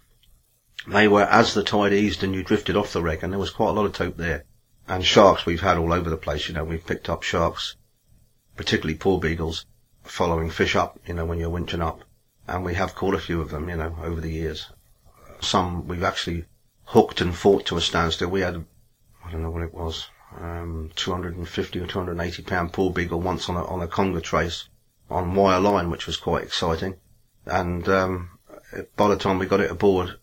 They were as the tide eased and you drifted off the wreck, and there was quite a lot of tope there. And sharks we've had all over the place, you know, we've picked up sharks, particularly porbeagles, following fish up, you know, when you're winching up. And we have caught a few of them, you know, over the years. Some we've actually hooked and fought to a standstill. We had, I don't know what it was, um, 250 or 280 pound porbeagle once on a, on a conger trace on wire line, which was quite exciting. And, um, by the time we got it aboard,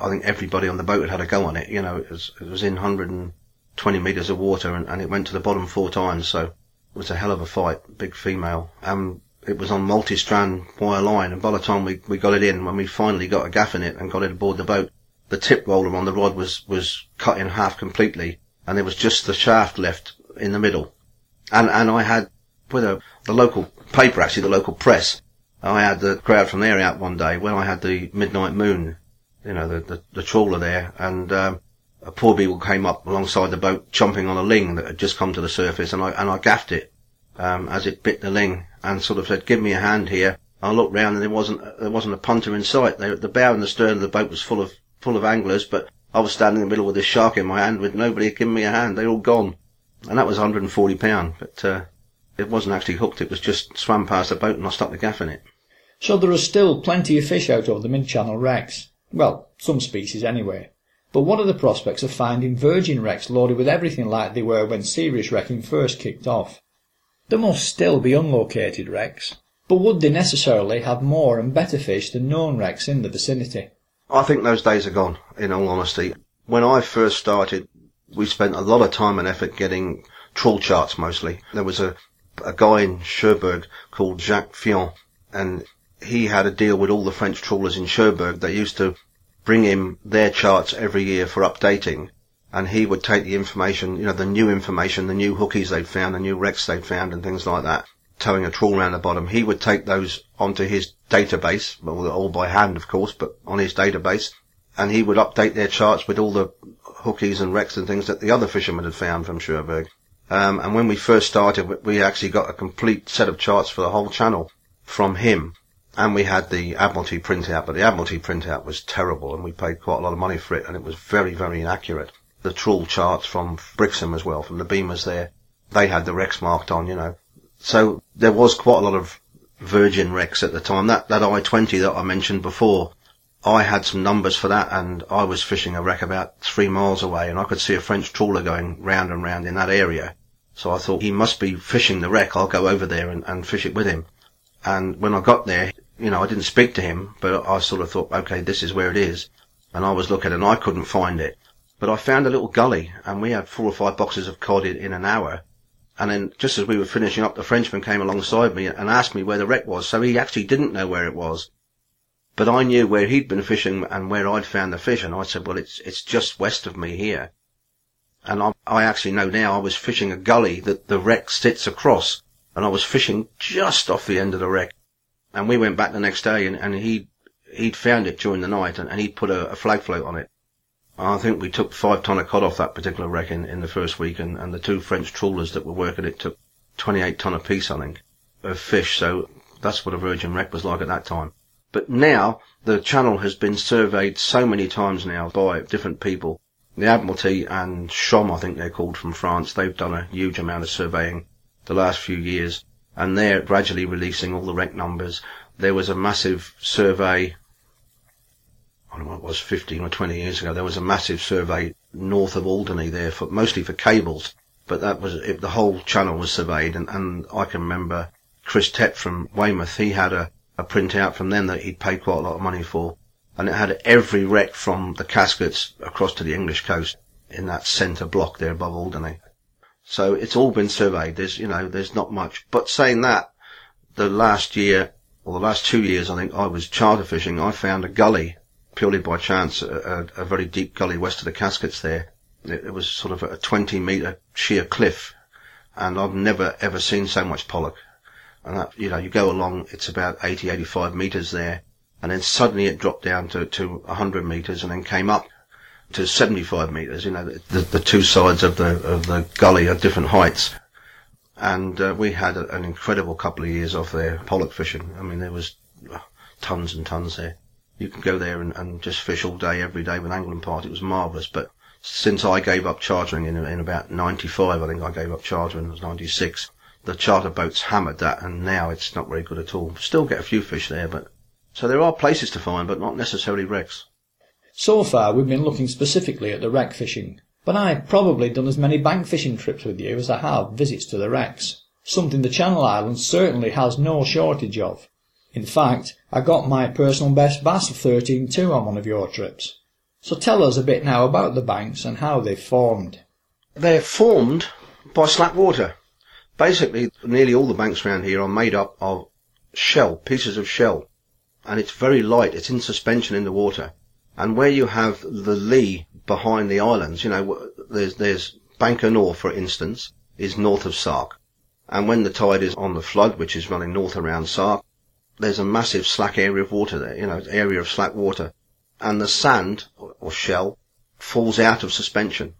I think everybody on the boat had had a go on it. You know, it was, it was in 120 metres of water and, and, it went to the bottom four times, so it was a hell of a fight, big female. Um, it was on multi-strand wire line and by the time we, we got it in, when we finally got a gaff in it and got it aboard the boat, the tip roller on the rod was, was cut in half completely and there was just the shaft left in the middle. And, and I had, with a, the local paper actually, the local press, I had the crowd from there out one day when I had the midnight moon, you know, the, the, the trawler there and, um, a porbeagle came up alongside the boat, chomping on a ling that had just come to the surface, and I and I gaffed it um, as it bit the ling, and sort of said, "Give me a hand here." I looked round, and there wasn't there wasn't a punter in sight. They, the bow and the stern of the boat was full of full of anglers, but I was standing in the middle with this shark in my hand, with nobody giving me a hand. They all gone, and that was 140 pound, but uh, it wasn't actually hooked. It was just swam past the boat, and I stuck the gaff in it. So there are still plenty of fish out of them in Channel wrecks. Well, some species anyway. But what are the prospects of finding virgin wrecks loaded with everything like they were when serious wrecking first kicked off? There must still be unlocated wrecks, but would they necessarily have more and better fish than known wrecks in the vicinity? I think those days are gone, in all honesty. When I first started, we spent a lot of time and effort getting trawl charts mostly. There was a, a guy in Cherbourg called Jacques Fion, and he had a deal with all the French trawlers in Cherbourg. They used to bring him their charts every year for updating. And he would take the information, you know, the new information, the new hookies they'd found, the new wrecks they'd found and things like that, towing a trawl around the bottom. He would take those onto his database, well, all by hand, of course, but on his database, and he would update their charts with all the hookies and wrecks and things that the other fishermen had found from Cherbourg. Um, and when we first started, we actually got a complete set of charts for the whole channel from him. And we had the Admiralty printout, but the Admiralty printout was terrible and we paid quite a lot of money for it and it was very, very inaccurate the trawl charts from Brixham as well, from the beamers there. They had the wrecks marked on, you know. So there was quite a lot of virgin wrecks at the time. That, that I-20 that I mentioned before, I had some numbers for that and I was fishing a wreck about three miles away and I could see a French trawler going round and round in that area. So I thought he must be fishing the wreck. I'll go over there and, and fish it with him. And when I got there, you know, I didn't speak to him, but I sort of thought, okay, this is where it is. And I was looking and I couldn't find it. But I found a little gully and we had four or five boxes of cod in, in an hour. And then just as we were finishing up, the Frenchman came alongside me and asked me where the wreck was. So he actually didn't know where it was. But I knew where he'd been fishing and where I'd found the fish. And I said, well, it's, it's just west of me here. And I, I actually know now I was fishing a gully that the wreck sits across. And I was fishing just off the end of the wreck. And we went back the next day and, and he, he'd found it during the night and, and he'd put a, a flag float on it. I think we took five ton of cod off that particular wreck in, in the first week, and, and the two French trawlers that were working it took 28 ton apiece, I think, of fish. So that's what a virgin wreck was like at that time. But now the channel has been surveyed so many times now by different people. The Admiralty and SHOM, I think they're called from France, they've done a huge amount of surveying the last few years, and they're gradually releasing all the wreck numbers. There was a massive survey I don't know what it was, 15 or 20 years ago, there was a massive survey north of Alderney there for, mostly for cables. But that was, it, the whole channel was surveyed and, and I can remember Chris Tett from Weymouth, he had a, a printout from them that he'd paid quite a lot of money for. And it had every wreck from the Casquets across to the English coast in that centre block there above Alderney. So it's all been surveyed. There's, you know, there's not much. But saying that, the last year, or the last two years, I think I was charter fishing, I found a gully purely by chance a, a, very deep gully west of the Casquets there. It, it, was sort of a 20 metre sheer cliff, and I've never ever seen so much pollock. And that, you know, you go along, it's about 80, 85 metres there, and then suddenly it dropped down to, to 100 metres and then came up to 75 metres. You know, the, the two sides of the, of the gully are different heights. And uh, we had a, an incredible couple of years off there pollock fishing. I mean, there was uh, tons and tons there you can go there and, and just fish all day, every day with angling party. It was marvellous. But since I gave up chartering in, in about 95, I think I gave up chartering, it was 96, the charter boats hammered that and now it's not very good at all. Still get a few fish there, but, so there are places to find, but not necessarily wrecks. So far we've been looking specifically at the wreck fishing, but I've probably done as many bank fishing trips with you as I have visits to the wrecks, something the Channel Islands certainly has no shortage of. In fact, I got my personal best bass of 13.2 on one of your trips. So tell us a bit now about the banks and how they formed. They're formed by slack water. Basically, nearly all the banks around here are made up of shell, pieces of shell. And it's very light, it's in suspension in the water. And where you have the lee behind the islands, you know, there's, there's Banker North, for instance, is north of Sark. And when the tide is on the flood, which is running north around Sark, there's a massive slack area of water there, you know, area of slack water. And the sand, or shell, falls out of suspension.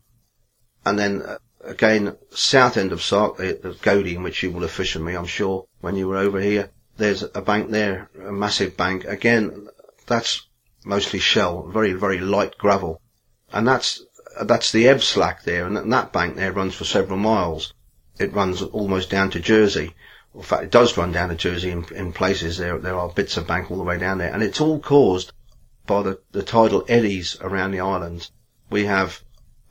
And then, uh, again, south end of Sark, the, the in which you will have fished me, I'm sure, when you were over here, there's a bank there, a massive bank. Again, that's mostly shell, very, very light gravel. And that's, that's the ebb slack there, and that bank there runs for several miles. It runs almost down to Jersey in fact, it does run down to Jersey in, in places. There, there are bits of bank all the way down there, and it's all caused by the, the tidal eddies around the island. We have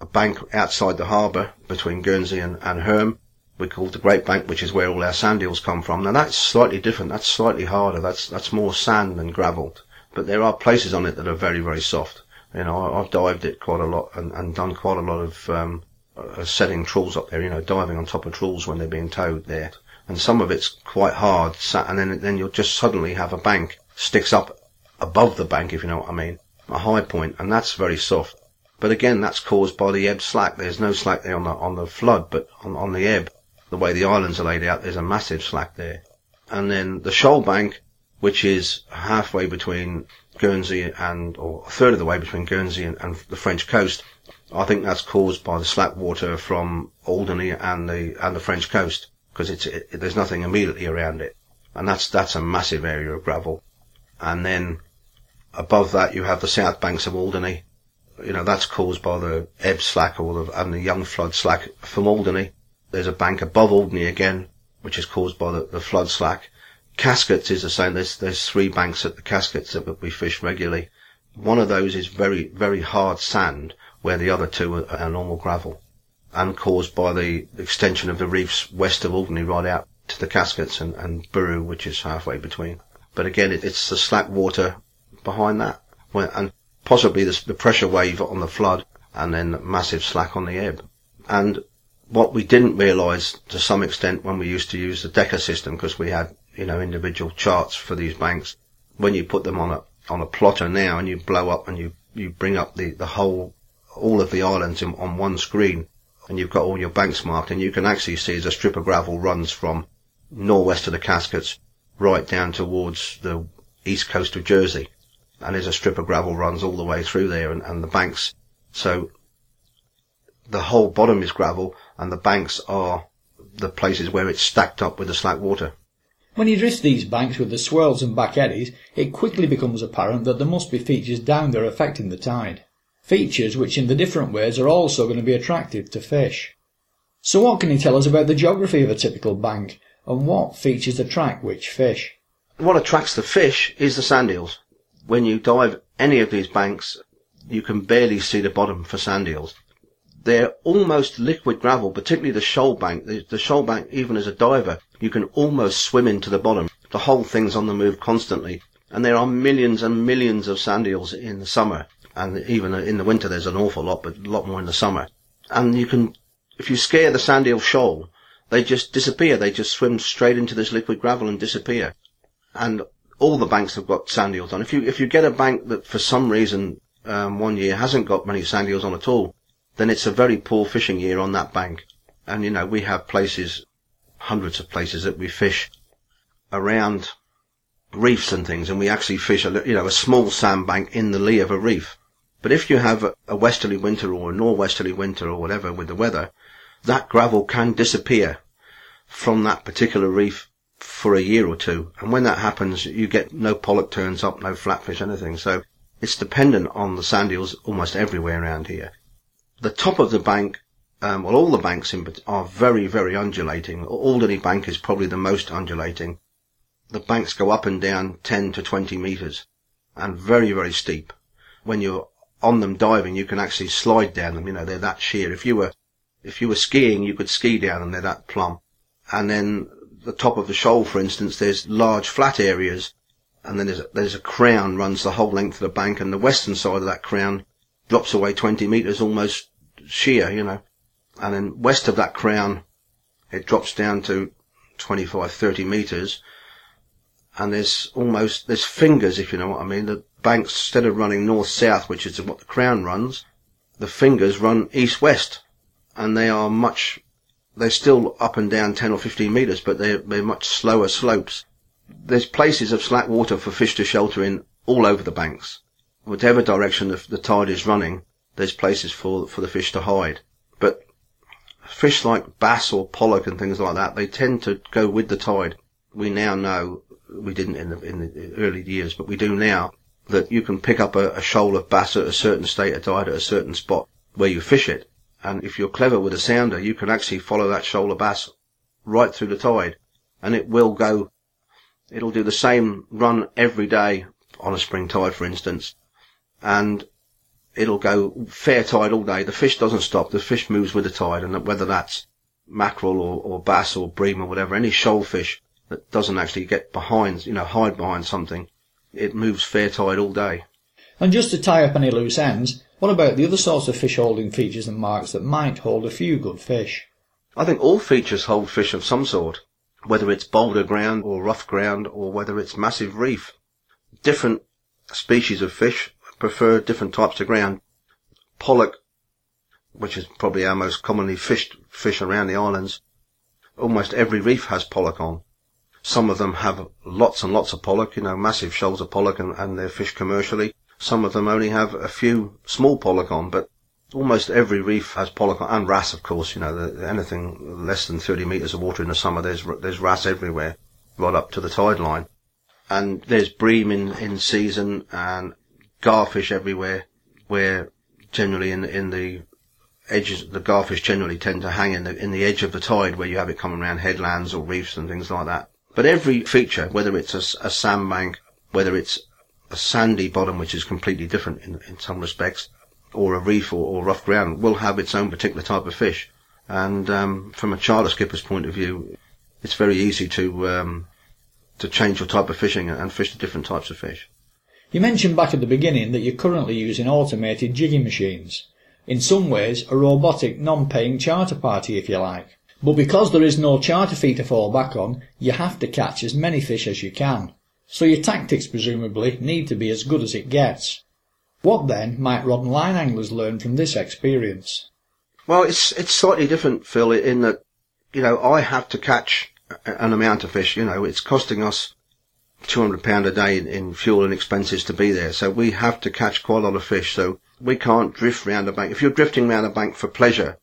a bank outside the harbour between Guernsey and, and Herm. We call it the Great Bank, which is where all our sand eels come from. Now that's slightly different. That's slightly harder. That's that's more sand than gravel. But there are places on it that are very very soft. You know, I, have dived it quite a lot and, and done quite a lot of um, uh, setting trawls up there. You know, diving on top of trawls when they're being towed there and some of it's quite hard, and then then you'll just suddenly have a bank sticks up above the bank, if you know what I mean, a high point, and that's very soft. But again, that's caused by the ebb slack. There's no slack there on the, on the flood, but on, on the ebb, the way the islands are laid out, there's a massive slack there. And then the shoal bank, which is halfway between Guernsey and, or a third of the way between Guernsey and, and the French coast, I think that's caused by the slack water from Alderney and the, and the French coast, because it's, it, there's nothing immediately around it. And that's, that's a massive area of gravel. And then above that you have the south banks of Alderney. You know, that's caused by the ebb slack or the, and the young flood slack from Alderney. There's a bank above Alderney again, which is caused by the, the flood slack. Casquets is the same. There's, there's three banks at the Casquets that we fish regularly. One of those is very, very hard sand, where the other two are, are normal gravel. And caused by the extension of the reefs west of Alderney right out to the Casquets and, and Burhou, which is halfway between. But again, it, it's the slack water behind that. And possibly the, the pressure wave on the flood and then massive slack on the ebb. And what we didn't realise to some extent when we used to use the Decca system, because we had, you know, individual charts for these banks, when you put them on a, on a plotter now and you blow up and you, you bring up the, the whole, all of the islands in, on one screen and you've got all your banks marked and you can actually see as a strip of gravel runs from northwest of the Casquets right down towards the east coast of Jersey and there's a strip of gravel runs all the way through there and, and the banks. So the whole bottom is gravel and the banks are the places where it's stacked up with the slack water. When you drift these banks with the swirls and back eddies, it quickly becomes apparent that there must be features down there affecting the tide. Features which in the different ways are also going to be attractive to fish. So what can you tell us about the geography of a typical bank and what features attract which fish? What attracts the fish is the sand eels when you dive any of these banks, you can barely see the bottom for sand eels. They're almost liquid gravel, particularly the shoal bank. The, the shoal bank, even as a diver, you can almost swim into the bottom. The whole thing's on the move constantly. And there are millions and millions of sand eels in the summer. And even in the winter there's an awful lot, but a lot more in the summer. And you can, if you scare the sand shoal, they just disappear. They just swim straight into this liquid gravel and disappear. And all the banks have got sand eels on. If you if you get a bank that for some reason um, one year hasn't got many sand eels on at all, then it's a very poor fishing year on that bank. And you know we have places, hundreds of places that we fish around reefs and things, and we actually fish a you know a small sandbank in the lee of a reef. But if you have a, westerly winter or a norwesterly winter or whatever with the weather, that gravel can disappear from that particular reef for a year or two. And when that happens, you get no pollock turns up, no flatfish, anything. So it's dependent on the sand eels almost everywhere around here. The top of the bank, um, well, all the banks in, are very, very undulating. Alderney Bank is probably the most undulating. The banks go up and down 10 to 20 meters and very, very steep. When you're on them diving, you can actually slide down them. You know, they're that sheer. If you were, if you were skiing, you could ski down them. They're that plumb. And then the top of the shoal, for instance, there's large flat areas, and then there's a, there's a crown runs the whole length of the bank, and the western side of that crown drops away 20 metres almost sheer, you know. And then west of that crown, it drops down to 25, 30 metres, and there's almost, there's fingers, if you know what I mean. The banks, instead of running north-south, which is what the crown runs, the fingers run east-west, and they are much they're still up and down 10 or 15 metres, but they're, they're much slower slopes. There's places of slack water for fish to shelter in all over the banks. Whatever direction the, the tide is running, there's places for, for the fish to hide. But fish like bass or pollock and things like that, they tend to go with the tide. We now know, we didn't in the, in the early years, but we do now, that you can pick up a, a shoal of bass at a certain state of tide at a certain spot where you fish it and if you're clever with a sounder, you can actually follow that shoal of bass right through the tide. And it will go, it'll do the same run every day on a spring tide, for instance. And it'll go fair tide all day. The fish doesn't stop. The fish moves with the tide. And whether that's mackerel or, or bass or bream or whatever, any shoal fish that doesn't actually get behind, you know, hide behind something, it moves fair tide all day. And just to tie up any loose ends, what about the other sorts of fish holding features and marks that might hold a few good fish? I think all features hold fish of some sort, whether it's boulder ground or rough ground or whether it's massive reef. Different species of fish prefer different types of ground. pollock, which is probably our most commonly fished fish around the islands, almost every reef has pollock on. Some of them have lots and lots of pollock, you know, massive shoals of pollock and, and they're fished commercially. Some of them only have a few small pollock on, but almost every reef has pollock on, and wrasse, of course, you know, the, anything less than 30 metres of water in the summer, there's, there's wrasse everywhere, right up to the tide line. And there's bream in, in season and garfish everywhere, where generally in, in the edges, the garfish generally tend to hang in the, in the edge of the tide where you have it coming around headlands or reefs and things like that. But every feature, whether it's a, a sandbank, whether it's a sandy bottom, which is completely different in, in some respects, or a reef or, or, rough ground, will have its own particular type of fish. And um, from a charter skipper's point of view, it's very easy to um, to change your type of fishing and fish the different types of fish. You mentioned back at the beginning that you're currently using automated jigging machines in some ways a robotic non-paying charter party if you like. But because there is no charter fee to fall back on, you have to catch as many fish as you can. So your tactics presumably need to be as good as it gets. What then might rod and line anglers learn from this experience? Well, it's it's slightly different, Phil, in that you know I have to catch an amount of fish. You know, it's costing us two hundred pound a day in, in, fuel and expenses to be there, so we have to catch quite a lot of fish. So we can't drift round a bank. If you're drifting round a bank for pleasure,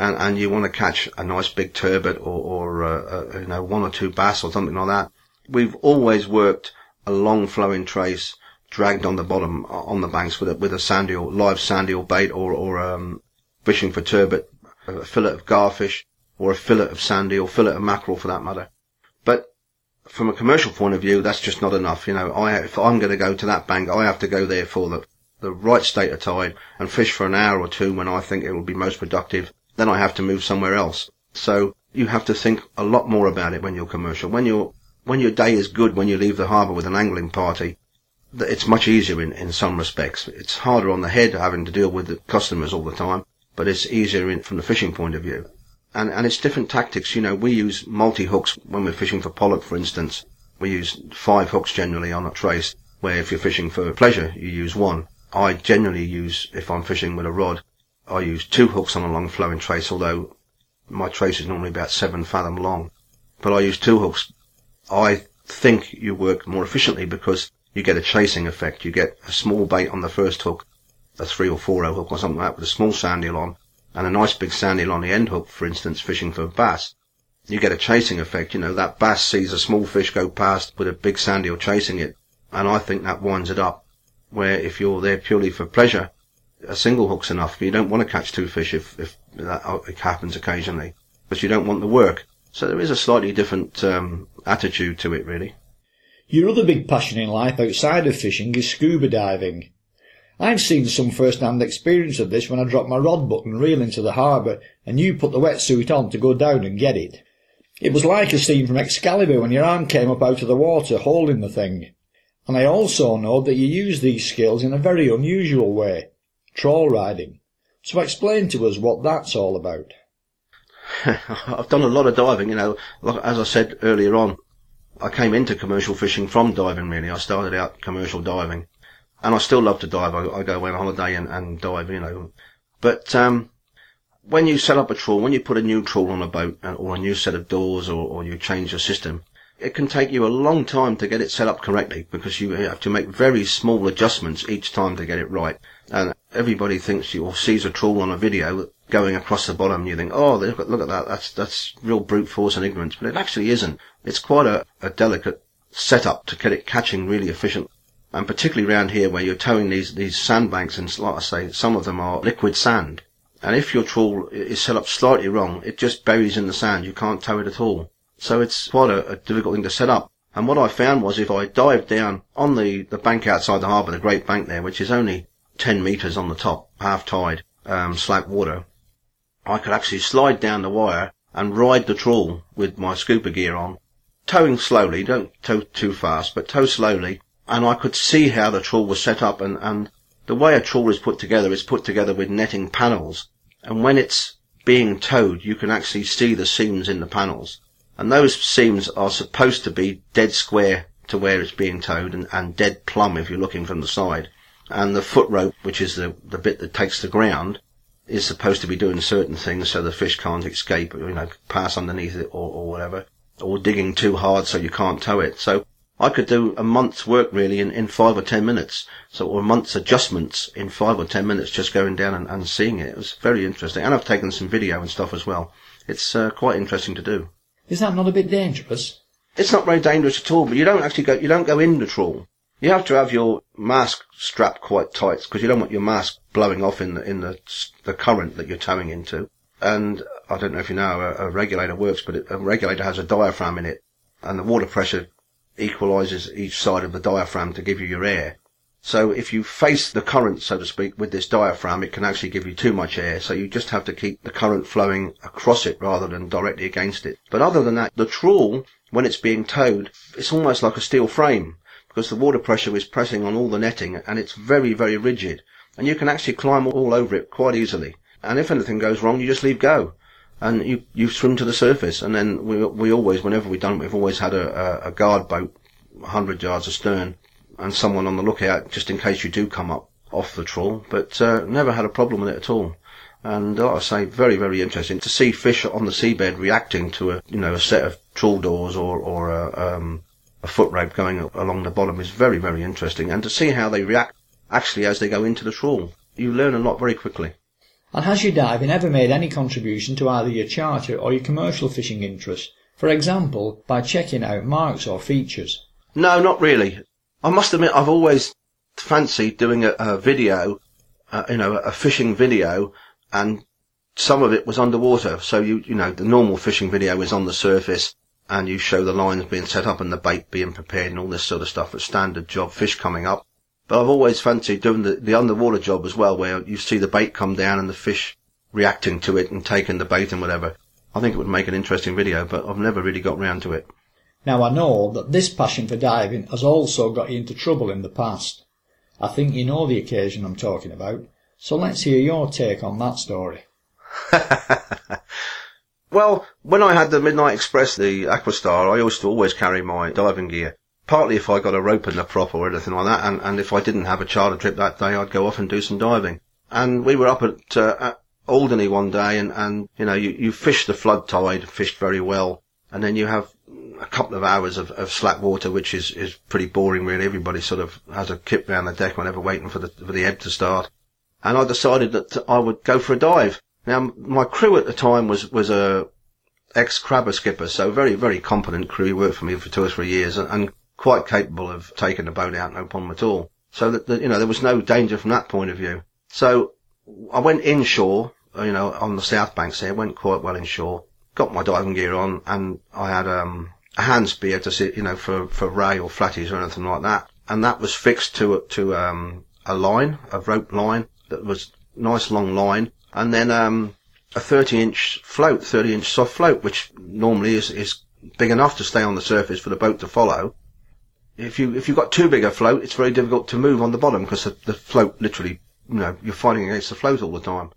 and, and you want to catch a nice big turbot or, or uh, uh, you know one or two bass or something like that, we've always worked a long flowing trace dragged on the bottom on the banks with a with a sandy or live sandy or bait or or um, fishing for turbot, a fillet of garfish or a fillet of sandy or fillet of mackerel for that matter. But from a commercial point of view, that's just not enough. You know, I if I'm going to go to that bank, I have to go there for the the right state of tide and fish for an hour or two when I think it will be most productive. Then I have to move somewhere else. So you have to think a lot more about it when you're commercial. When you're when your day is good, when you leave the harbour with an angling party, it's much easier in, in some respects. It's harder on the head having to deal with the customers all the time, but it's easier in, from the fishing point of view. And, and it's different tactics. You know, we use multi-hooks when we're fishing for pollock, for instance. We use five hooks generally on a trace, where if you're fishing for pleasure, you use one. I generally use, if I'm fishing with a rod, I use two hooks on a long flowing trace, although my trace is normally about seven fathom long. But I use two hooks. I think you work more efficiently because you get a chasing effect. You get a small bait on the first hook, a three or four hour hook or something like that with a small sand eel on, and a nice big sand eel on the end hook, for instance, fishing for bass. You get a chasing effect. You know, that bass sees a small fish go past with a big sand eel chasing it, and I think that winds it up. Where if you're there purely for pleasure, a single hook's enough. You don't want to catch two fish if, if that happens occasionally, but you don't want the work. So there is a slightly different um, attitude to it, really. Your other big passion in life outside of fishing is scuba diving. I've seen some first-hand experience of this when I dropped my rod book and reel into the harbour and you put the wetsuit on to go down and get it. It was like a scene from Excalibur when your arm came up out of the water holding the thing. And I also know that you use these skills in a very unusual way, trawl riding. So explain to us what that's all about. I've done a lot of diving, you know, as I said earlier on, I came into commercial fishing from diving really. I started out commercial diving and I still love to dive. I, I go away on holiday and, and dive, you know. But, um, when you set up a trawl, when you put a new trawl on a boat or a new set of doors or, or you change your system, it can take you a long time to get it set up correctly because you have to make very small adjustments each time to get it right. And everybody thinks you or sees a trawl on a video going across the bottom. You think, oh, look at, look at that. That's, that's real brute force and ignorance. But it actually isn't. It's quite a, a delicate setup to get it catching really efficient. And particularly around here where you're towing these, these sandbanks and like I say, some of them are liquid sand. And if your trawl is set up slightly wrong, it just buries in the sand. You can't tow it at all. So it's quite a, a difficult thing to set up. And what I found was if I dived down on the, the bank outside the harbour, the Great Bank there, which is only 10 metres on the top, half tide, um, slack water, I could actually slide down the wire and ride the trawl with my scuba gear on, towing slowly, don't tow too fast, but tow slowly, and I could see how the trawl was set up and, and the way a trawl is put together is put together with netting panels, and when it's being towed, you can actually see the seams in the panels. And those seams are supposed to be dead square to where it's being towed and, and dead plumb if you're looking from the side. And the foot rope, which is the, the bit that takes the ground, is supposed to be doing certain things so the fish can't escape, you know, pass underneath it or, or whatever, or digging too hard so you can't tow it. So I could do a month's work really in, in five or ten minutes. So, or a month's adjustments in five or ten minutes just going down and, and seeing it. It was very interesting. And I've taken some video and stuff as well. It's uh, quite interesting to do. Is that not a bit dangerous? It's not very dangerous at all, but you don't actually go, you don't go in the trawl. You have to have your mask strapped quite tight because you don't want your mask blowing off in the, in the, the current that you're towing into. And I don't know if you know how a, a regulator works, but it, a regulator has a diaphragm in it and the water pressure equalizes each side of the diaphragm to give you your air. So if you face the current, so to speak, with this diaphragm, it can actually give you too much air. So you just have to keep the current flowing across it rather than directly against it. But other than that, the trawl, when it's being towed, it's almost like a steel frame because the water pressure is pressing on all the netting and it's very, very rigid. And you can actually climb all over it quite easily. And if anything goes wrong, you just leave go and you, you swim to the surface. And then we, we always, whenever we've done it, we've always had a, a, guard boat 100 yards astern and someone on the lookout just in case you do come up off the trawl. But uh, never had a problem with it at all. And like I say, very, very interesting to see fish on the seabed reacting to a, you know, a set of trawl doors or, or a, um, a foot rope going along the bottom is very, very interesting. And to see how they react actually as they go into the trawl, you learn a lot very quickly. And has your diving ever made any contribution to either your charter or your commercial fishing interest? For example, by checking out marks or features? No, not really. I must admit, I've always fancied doing a, a video, uh, you know, a fishing video, and some of it was underwater. So you, you know, the normal fishing video is on the surface, and you show the lines being set up and the bait being prepared and all this sort of stuff. A standard job, fish coming up. But I've always fancied doing the, the underwater job as well, where you see the bait come down and the fish reacting to it and taking the bait and whatever. I think it would make an interesting video, but I've never really got round to it. Now I know that this passion for diving has also got you into trouble in the past. I think you know the occasion I'm talking about, so let's hear your take on that story. well, when I had the Midnight Express, the Aquastar, I used to always carry my diving gear partly if I got a rope in the prop or anything like that, and, and if I didn't have a charter trip that day, I'd go off and do some diving. And we were up at, uh, at Alderney one day, and, and you know, you, you fish the flood tide, fished very well, and then you have a couple of hours of, of slack water, which is, is pretty boring really. Everybody sort of has a kip round the deck whenever waiting for the, for the ebb to start. And I decided that I would go for a dive. Now, my crew at the time was, was a ex-crabber skipper, so very, very competent crew. He worked for me for two or three years and, and quite capable of taking the boat out, no problem at all. So that, that, you know, there was no danger from that point of view. So I went inshore, uh, you know, on the south banks there, went quite well inshore, got my diving gear on, and I had, um, a hand spear to sit, you know, for, for ray or flatties or anything like that. And that was fixed to, to, um, a line, a rope line that was nice long line. And then, um, a 30 inch float, 30 inch soft float, which normally is, is big enough to stay on the surface for the boat to follow if you if you've got too big a float, it's very difficult to move on the bottom because the, the, float literally, you know, you're fighting against the float all the time.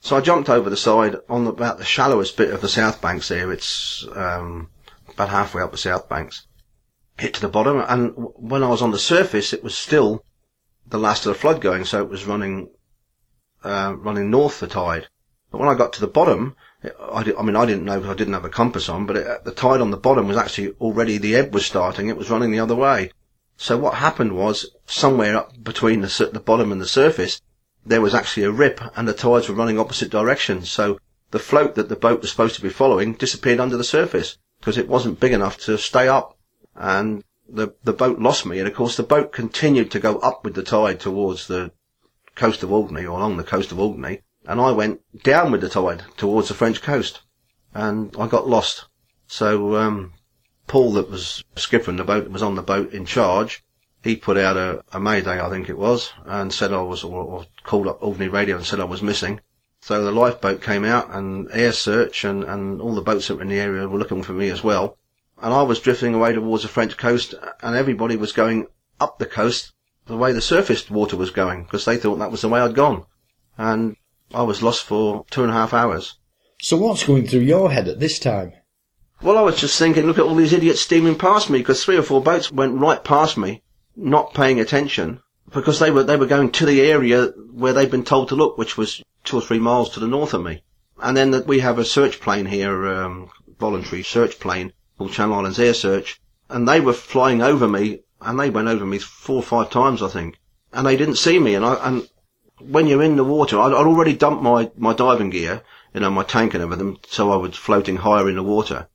So I jumped over the side on the, about the shallowest bit of the south banks there. It's um, about halfway up the south banks. Hit to the bottom, and when I was on the surface, it was still the last of the flood going, so it was running uh, running north the tide. But when I got to the bottom, I, did, I mean, I didn't know because I didn't have a compass on, but it, the tide on the bottom was actually already, the ebb was starting, it was running the other way. So what happened was, somewhere up between the, the bottom and the surface, there was actually a rip and the tides were running opposite directions. So the float that the boat was supposed to be following disappeared under the surface because it wasn't big enough to stay up. And the, the boat lost me. And of course the boat continued to go up with the tide towards the coast of Alderney or along the coast of Alderney and I went down with the tide towards the French coast, and I got lost. So um, Paul, that was skippering the boat, that was on the boat in charge. He put out a, a mayday, I think it was, and said I was, or, or called up Alderney Radio and said I was missing. So the lifeboat came out and air search and, and all the boats that were in the area were looking for me as well. And I was drifting away towards the French coast and everybody was going up the coast the way the surface water was going because they thought that was the way I'd gone. And I was lost for two and a half hours. So what's going through your head at this time? Well, I was just thinking, look at all these idiots steaming past me because three or four boats went right past me, not paying attention. because they were they were going to the area where they'd been told to look, which was two or three miles to the north of me. And then that we have a search plane here, um, voluntary search plane called Channel Islands Air Search, and they were flying over me, and they went over me four or five times, I think, and they didn't see me. And I and when you're in the water, I'd, I'd already dumped my my diving gear, you know, my tank and everything, so I was floating higher in the water,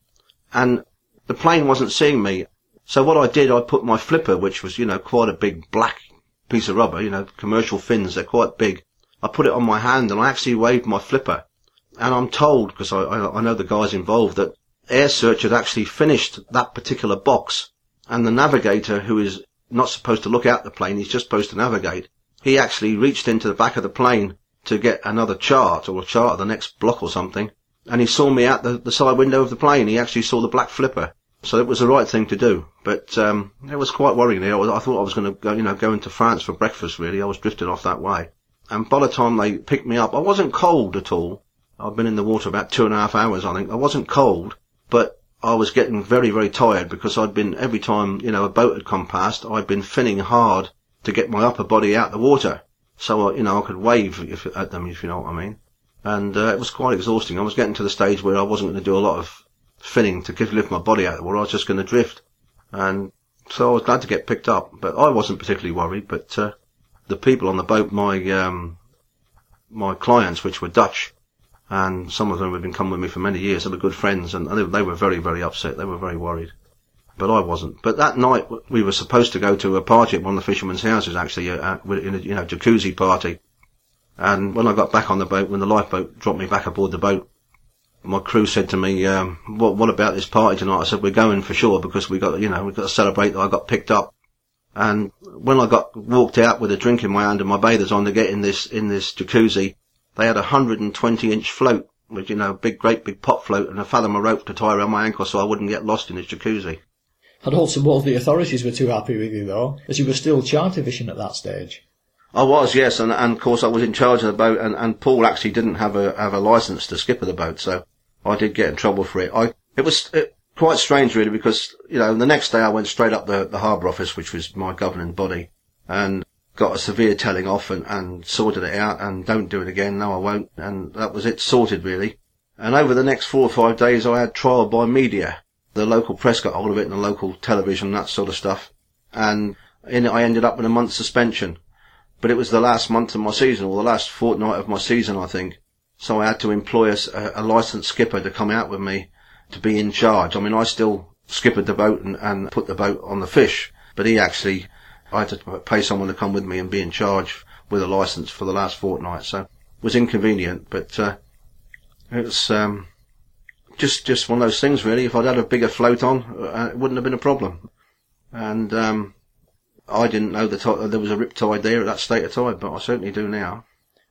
and the plane wasn't seeing me. So what I did, I put my flipper, which was, you know, quite a big black piece of rubber, you know, commercial fins, they're quite big. I put it on my hand and I actually waved my flipper. And I'm told, because I, I, I know the guys involved, that Air Search had actually finished that particular box. And the navigator, who is not supposed to look out the plane, he's just supposed to navigate, he actually reached into the back of the plane to get another chart or a chart of the next block or something. And he saw me out the, the side window of the plane. He actually saw the black flipper. So it was the right thing to do. But um, it was quite worrying. I, I thought I was going to go, you know, go into France for breakfast. Really, I was drifting off that way. And by the time they picked me up, I wasn't cold at all. I'd been in the water about two and a half hours, I think. I wasn't cold, but I was getting very, very tired because I'd been every time you know a boat had come past, I'd been finning hard to get my upper body out the water, so you know I could wave if, at them, if you know what I mean. And uh, it was quite exhausting. I was getting to the stage where I wasn't going to do a lot of finning to lift my body out of the water. I was just going to drift. And so I was glad to get picked up, but I wasn't particularly worried. But uh, the people on the boat, my um, my clients, which were Dutch, and some of them had been coming with me for many years. They were good friends, and they, they were very, very upset. They were very worried, but I wasn't. But that night we were supposed to go to a party at one of the fishermen's houses, actually, uh, in a you know jacuzzi party. And when I got back on the boat, when the lifeboat dropped me back aboard the boat, my crew said to me, um, "What what about this party tonight?" I said, "We're going for sure because we got you know we've got to celebrate that I got picked up." And when I got walked out with a drink in my hand and my bathers on to get in this in this jacuzzi, they had a hundred and twenty inch float, with you know a big great big pot float and a fathom of rope to tie around my ankle so I wouldn't get lost in the jacuzzi. I don't suppose the authorities were too happy with you though, as you were still charter fishing at that stage. I was, yes, and, and of course I was in charge of the boat, and, and Paul actually didn't have a have a license to skipper the boat, so I did get in trouble for it. I it was it, quite strange really because you know the next day I went straight up the the harbour office, which was my governing body, and got a severe telling off and, and sorted it out and don't do it again. No, I won't. And that was it sorted really. And over the next four or five days, I had trial by media. The local press got hold of it and the local television, that sort of stuff. And in it, I ended up with a month's suspension. But it was the last month of my season, or the last fortnight of my season, I think. So I had to employ a, a licensed skipper to come out with me to be in charge. I mean, I still skippered the boat and, and put the boat on the fish, but he actually, I had to pay someone to come with me and be in charge with a license for the last fortnight. So it was inconvenient, but uh, it was um, just just one of those things, really. If I'd had a bigger float on, uh, it wouldn't have been a problem. And um, I didn't know that there was a rip tide there at that state of tide, but I certainly do now.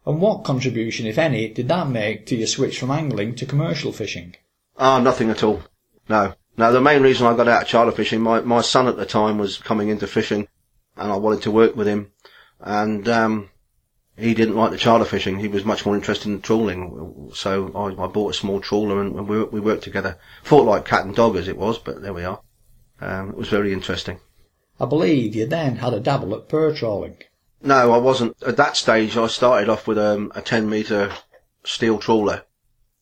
And what contribution, if any, did that make to your switch from angling to commercial fishing? Ah, nothing at all. No. No, the main reason I got out of charter fishing, my, my son at the time was coming into fishing and I wanted to work with him and, um, he didn't like the charter fishing. He was much more interested in trawling. So I, I bought a small trawler and, we, we worked together. Fought like cat and dog as it was, but there we are. Um, it was very interesting. I believe you then had a dabble at pair trawling. No, I wasn't. At that stage, I started off with um, a 10 metre steel trawler.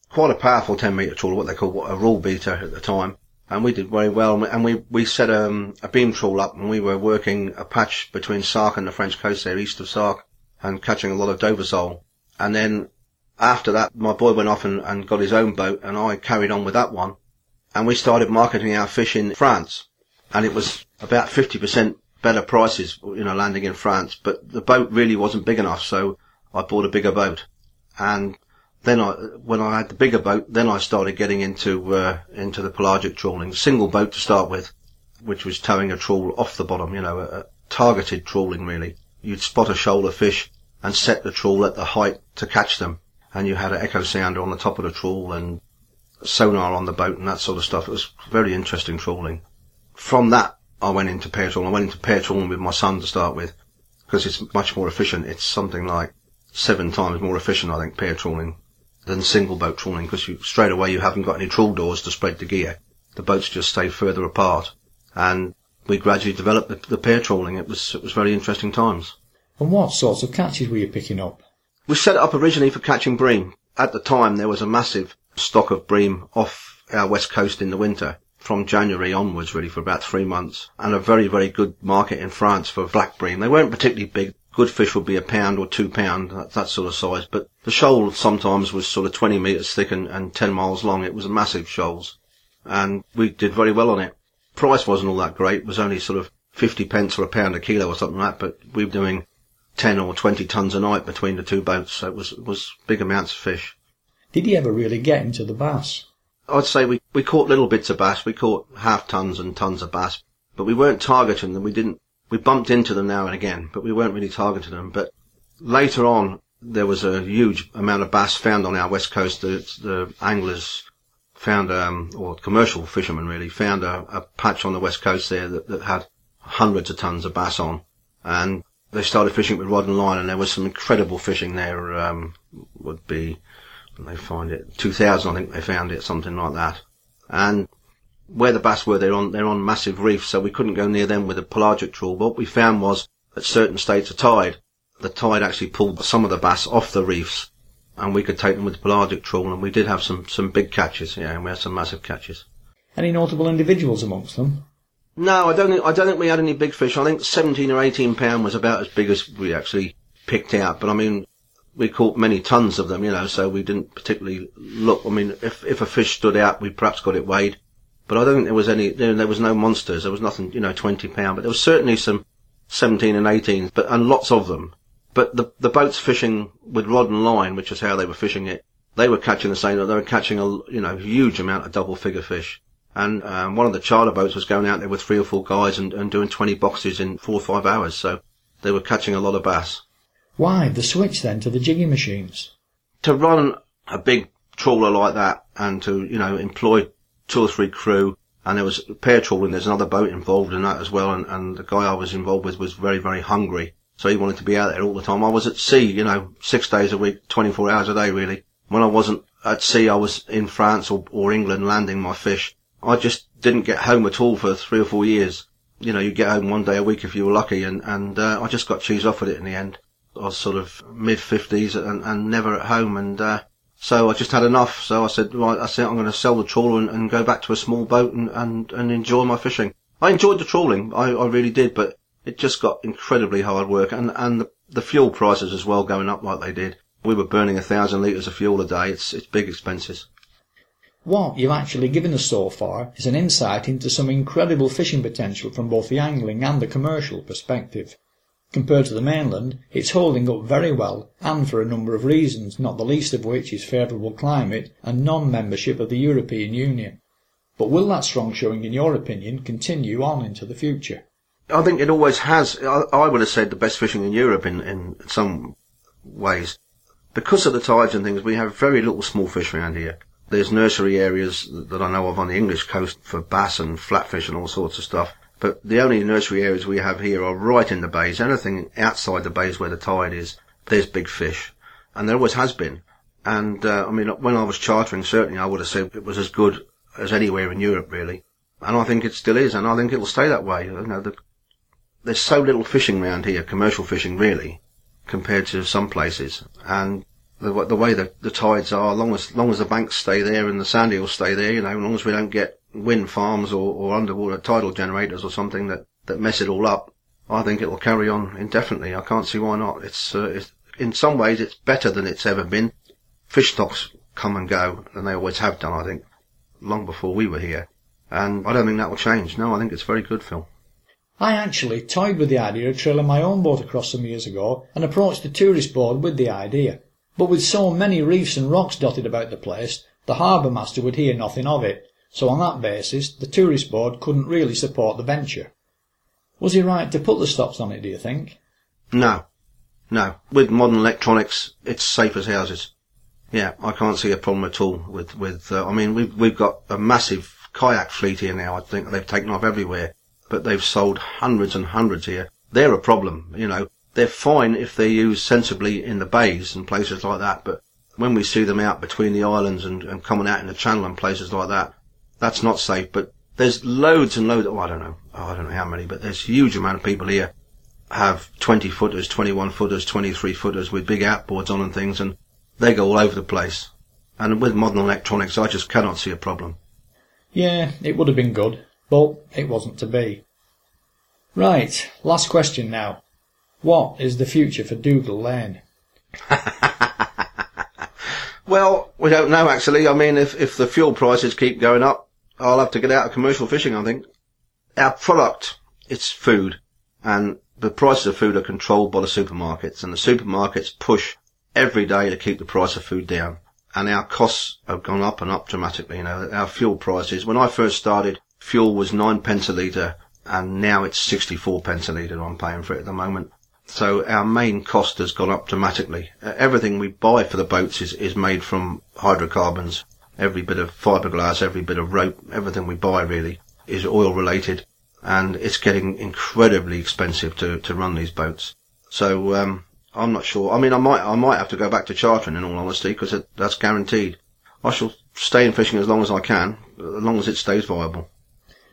Quite a powerful 10 metre trawler, what they call a rule beater at the time. And we did very well. And we, we set um, a beam trawl up and we were working a patch between Sark and the French coast there, east of Sark, and catching a lot of Dover sole. And then after that, my boy went off and, and got his own boat and I carried on with that one. And we started marketing our fish in France. And it was about 50% better prices, you know, landing in France, but the boat really wasn't big enough, so I bought a bigger boat. And then I, when I had the bigger boat, then I started getting into, uh, into the pelagic trawling. Single boat to start with, which was towing a trawl off the bottom, you know, a, a targeted trawling really. You'd spot a shoal of fish and set the trawl at the height to catch them. And you had an echo sounder on the top of the trawl and sonar on the boat and that sort of stuff. It was very interesting trawling. From that, I went into pair trawling. I went into pair trawling with my son to start with because it's much more efficient. It's something like seven times more efficient, I think, pair trawling than single boat trawling because you, straight away you haven't got any trawl doors to spread the gear. The boats just stay further apart. And we gradually developed the, the pair trawling. It was, it was very interesting times. And what sorts of catches were you picking up? We set it up originally for catching bream. At the time, there was a massive stock of bream off our west coast in the winter, from January onwards, really, for about three months, and a very, very good market in France for black bream. They weren't particularly big. Good fish would be a pound or two pound, that, that sort of size, but the shoal sometimes was sort of 20 metres thick and, and 10 miles long. It was massive shoals, and we did very well on it. Price wasn't all that great. It was only sort of 50 pence or a pound a kilo or something like that, but we were doing 10 or 20 tons a night between the two boats, so it was, it was big amounts of fish. Did you ever really get into the bass? I'd say we, we caught little bits of bass. We caught half tons and tons of bass, but we weren't targeting them. We didn't, we bumped into them now and again, but we weren't really targeting them. But later on, there was a huge amount of bass found on our west coast. The, the anglers found, um, or commercial fishermen really, found a, a patch on the west coast there that, that had hundreds of tons of bass on. And they started fishing with rod and line, and there was some incredible fishing there. Um, would be they find it 2000, I think they found it, something like that. And where the bass were, they're on they're on massive reefs, so we couldn't go near them with a pelagic trawl. But what we found was at certain states of tide, the tide actually pulled some of the bass off the reefs, and we could take them with the pelagic trawl, and we did have some some big catches. Yeah, and we had some massive catches. Any notable individuals amongst them? No, I don't think I don't think we had any big fish. I think 17 or 18 pound was about as big as we actually picked out. But I mean, we caught many tons of them, you know, so we didn't particularly look. I mean, if if a fish stood out, we perhaps got it weighed. But I don't think there was any. There was no monsters. There was nothing, you know, 20 pound. But there was certainly some 17 and 18, but and lots of them. But the the boats fishing with rod and line, which is how they were fishing it, they were catching the same. They were catching a you know huge amount of double figure fish. And um, one of the charter boats was going out there with three or four guys and, and doing 20 boxes in four or five hours. So they were catching a lot of bass. Why the switch then to the jigging machines? To run a big trawler like that and to, you know, employ two or three crew and there was pair trawling, there's another boat involved in that as well and, and the guy I was involved with was very, very hungry. So he wanted to be out there all the time. I was at sea, you know, six days a week, 24 hours a day really. When I wasn't at sea, I was in France or, or England landing my fish I just didn't get home at all for three or four years. You know, you get home one day a week if you were lucky, and and uh, I just got cheese off with it in the end. I was sort of mid fifties and, and never at home, and uh, so I just had enough. So I said, right, I said I'm going to sell the trawler and, and, go back to a small boat and, and and enjoy my fishing. I enjoyed the trawling, I, I really did, but it just got incredibly hard work, and and the, the fuel prices as well going up like they did. We were burning a thousand litres of fuel a day. It's it's big expenses. What you've actually given us so far is an insight into some incredible fishing potential from both the angling and the commercial perspective. Compared to the mainland, it's holding up very well and for a number of reasons, not the least of which is favourable climate and non-membership of the European Union. But will that strong showing, in your opinion, continue on into the future? I think it always has. I, would have said the best fishing in Europe in, in some ways. Because of the tides and things, we have very little small fish around here. There's nursery areas that I know of on the English coast for bass and flatfish and all sorts of stuff. But the only nursery areas we have here are right in the bays. Anything outside the bays where the tide is, there's big fish. And there always has been. And, uh, I mean, when I was chartering, certainly I would have said it was as good as anywhere in Europe, really. And I think it still is, and I think it will stay that way. You know, the, there's so little fishing around here, commercial fishing really, compared to some places. And the, the way the, the tides are, long as long as the banks stay there and the sand eels stay there, you know, as long as we don't get wind farms or, or underwater tidal generators or something that, that mess it all up, I think it will carry on indefinitely. I can't see why not. It's, uh, it's in some ways it's better than it's ever been. Fish stocks come and go, and they always have done. I think long before we were here, and I don't think that will change. No, I think it's very good, Phil. I actually toyed with the idea of trailing my own boat across some years ago and approached the tourist board with the idea. But with so many reefs and rocks dotted about the place, the harbour master would hear nothing of it, so on that basis the tourist board couldn't really support the venture. Was he right to put the stops on it, do you think? No. No. With modern electronics, it's safe as houses. Yeah, I can't see a problem at all with, with, uh, I mean, we've, we've got a massive kayak fleet here now. I think they've taken off everywhere, but they've sold hundreds and hundreds here. They're a problem, you know they're fine if they're used sensibly in the bays and places like that, but when we see them out between the islands and, and coming out in the channel and places like that, that's not safe. But there's loads and loads. Oh, I don't know. Oh, I don't know how many, but there's a huge amount of people here have 20 footers, 21 footers, 23 footers with big outboards on and things, and they go all over the place. And with modern electronics, I just cannot see a problem. Yeah, it would have been good, but it wasn't to be. Right, last question now. What is the future for Dougal Lane? well, we don't know actually. I mean, if, if the fuel prices keep going up, I'll have to get out of commercial fishing, I think. Our product, it's food, and the prices of food are controlled by the supermarkets, and the supermarkets push every day to keep the price of food down. And our costs have gone up and up dramatically. You know, our fuel prices. When I first started, fuel was nine pence a litre, and now it's 64 pence a litre I'm paying for it at the moment. So our main cost has gone up dramatically. Everything we buy for the boats is, is made from hydrocarbons. Every bit of fiberglass, every bit of rope, everything we buy really is oil related and it's getting incredibly expensive to, to run these boats. So, um, I'm not sure. I mean, I might, I might have to go back to chartering in all honesty because that's guaranteed. I shall stay in fishing as long as I can, as long as it stays viable.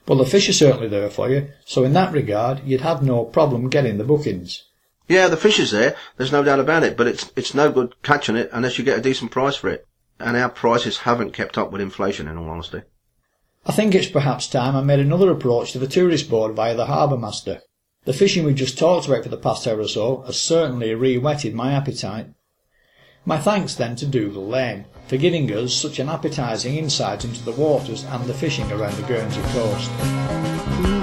Well, the fish are certainly there for you, so in that regard, you'd have no problem getting the bookings. Yeah, the fish is there. There's no doubt about it. But it's it's no good catching it unless you get a decent price for it. And our prices haven't kept up with inflation, in all honesty. I think it's perhaps time I made another approach to the tourist board via the harbour master. The fishing we've just talked about for the past hour or so has certainly re-whetted my appetite. My thanks then to Dougal Lane for giving us such an appetising insight into the waters and the fishing around the Guernsey coast.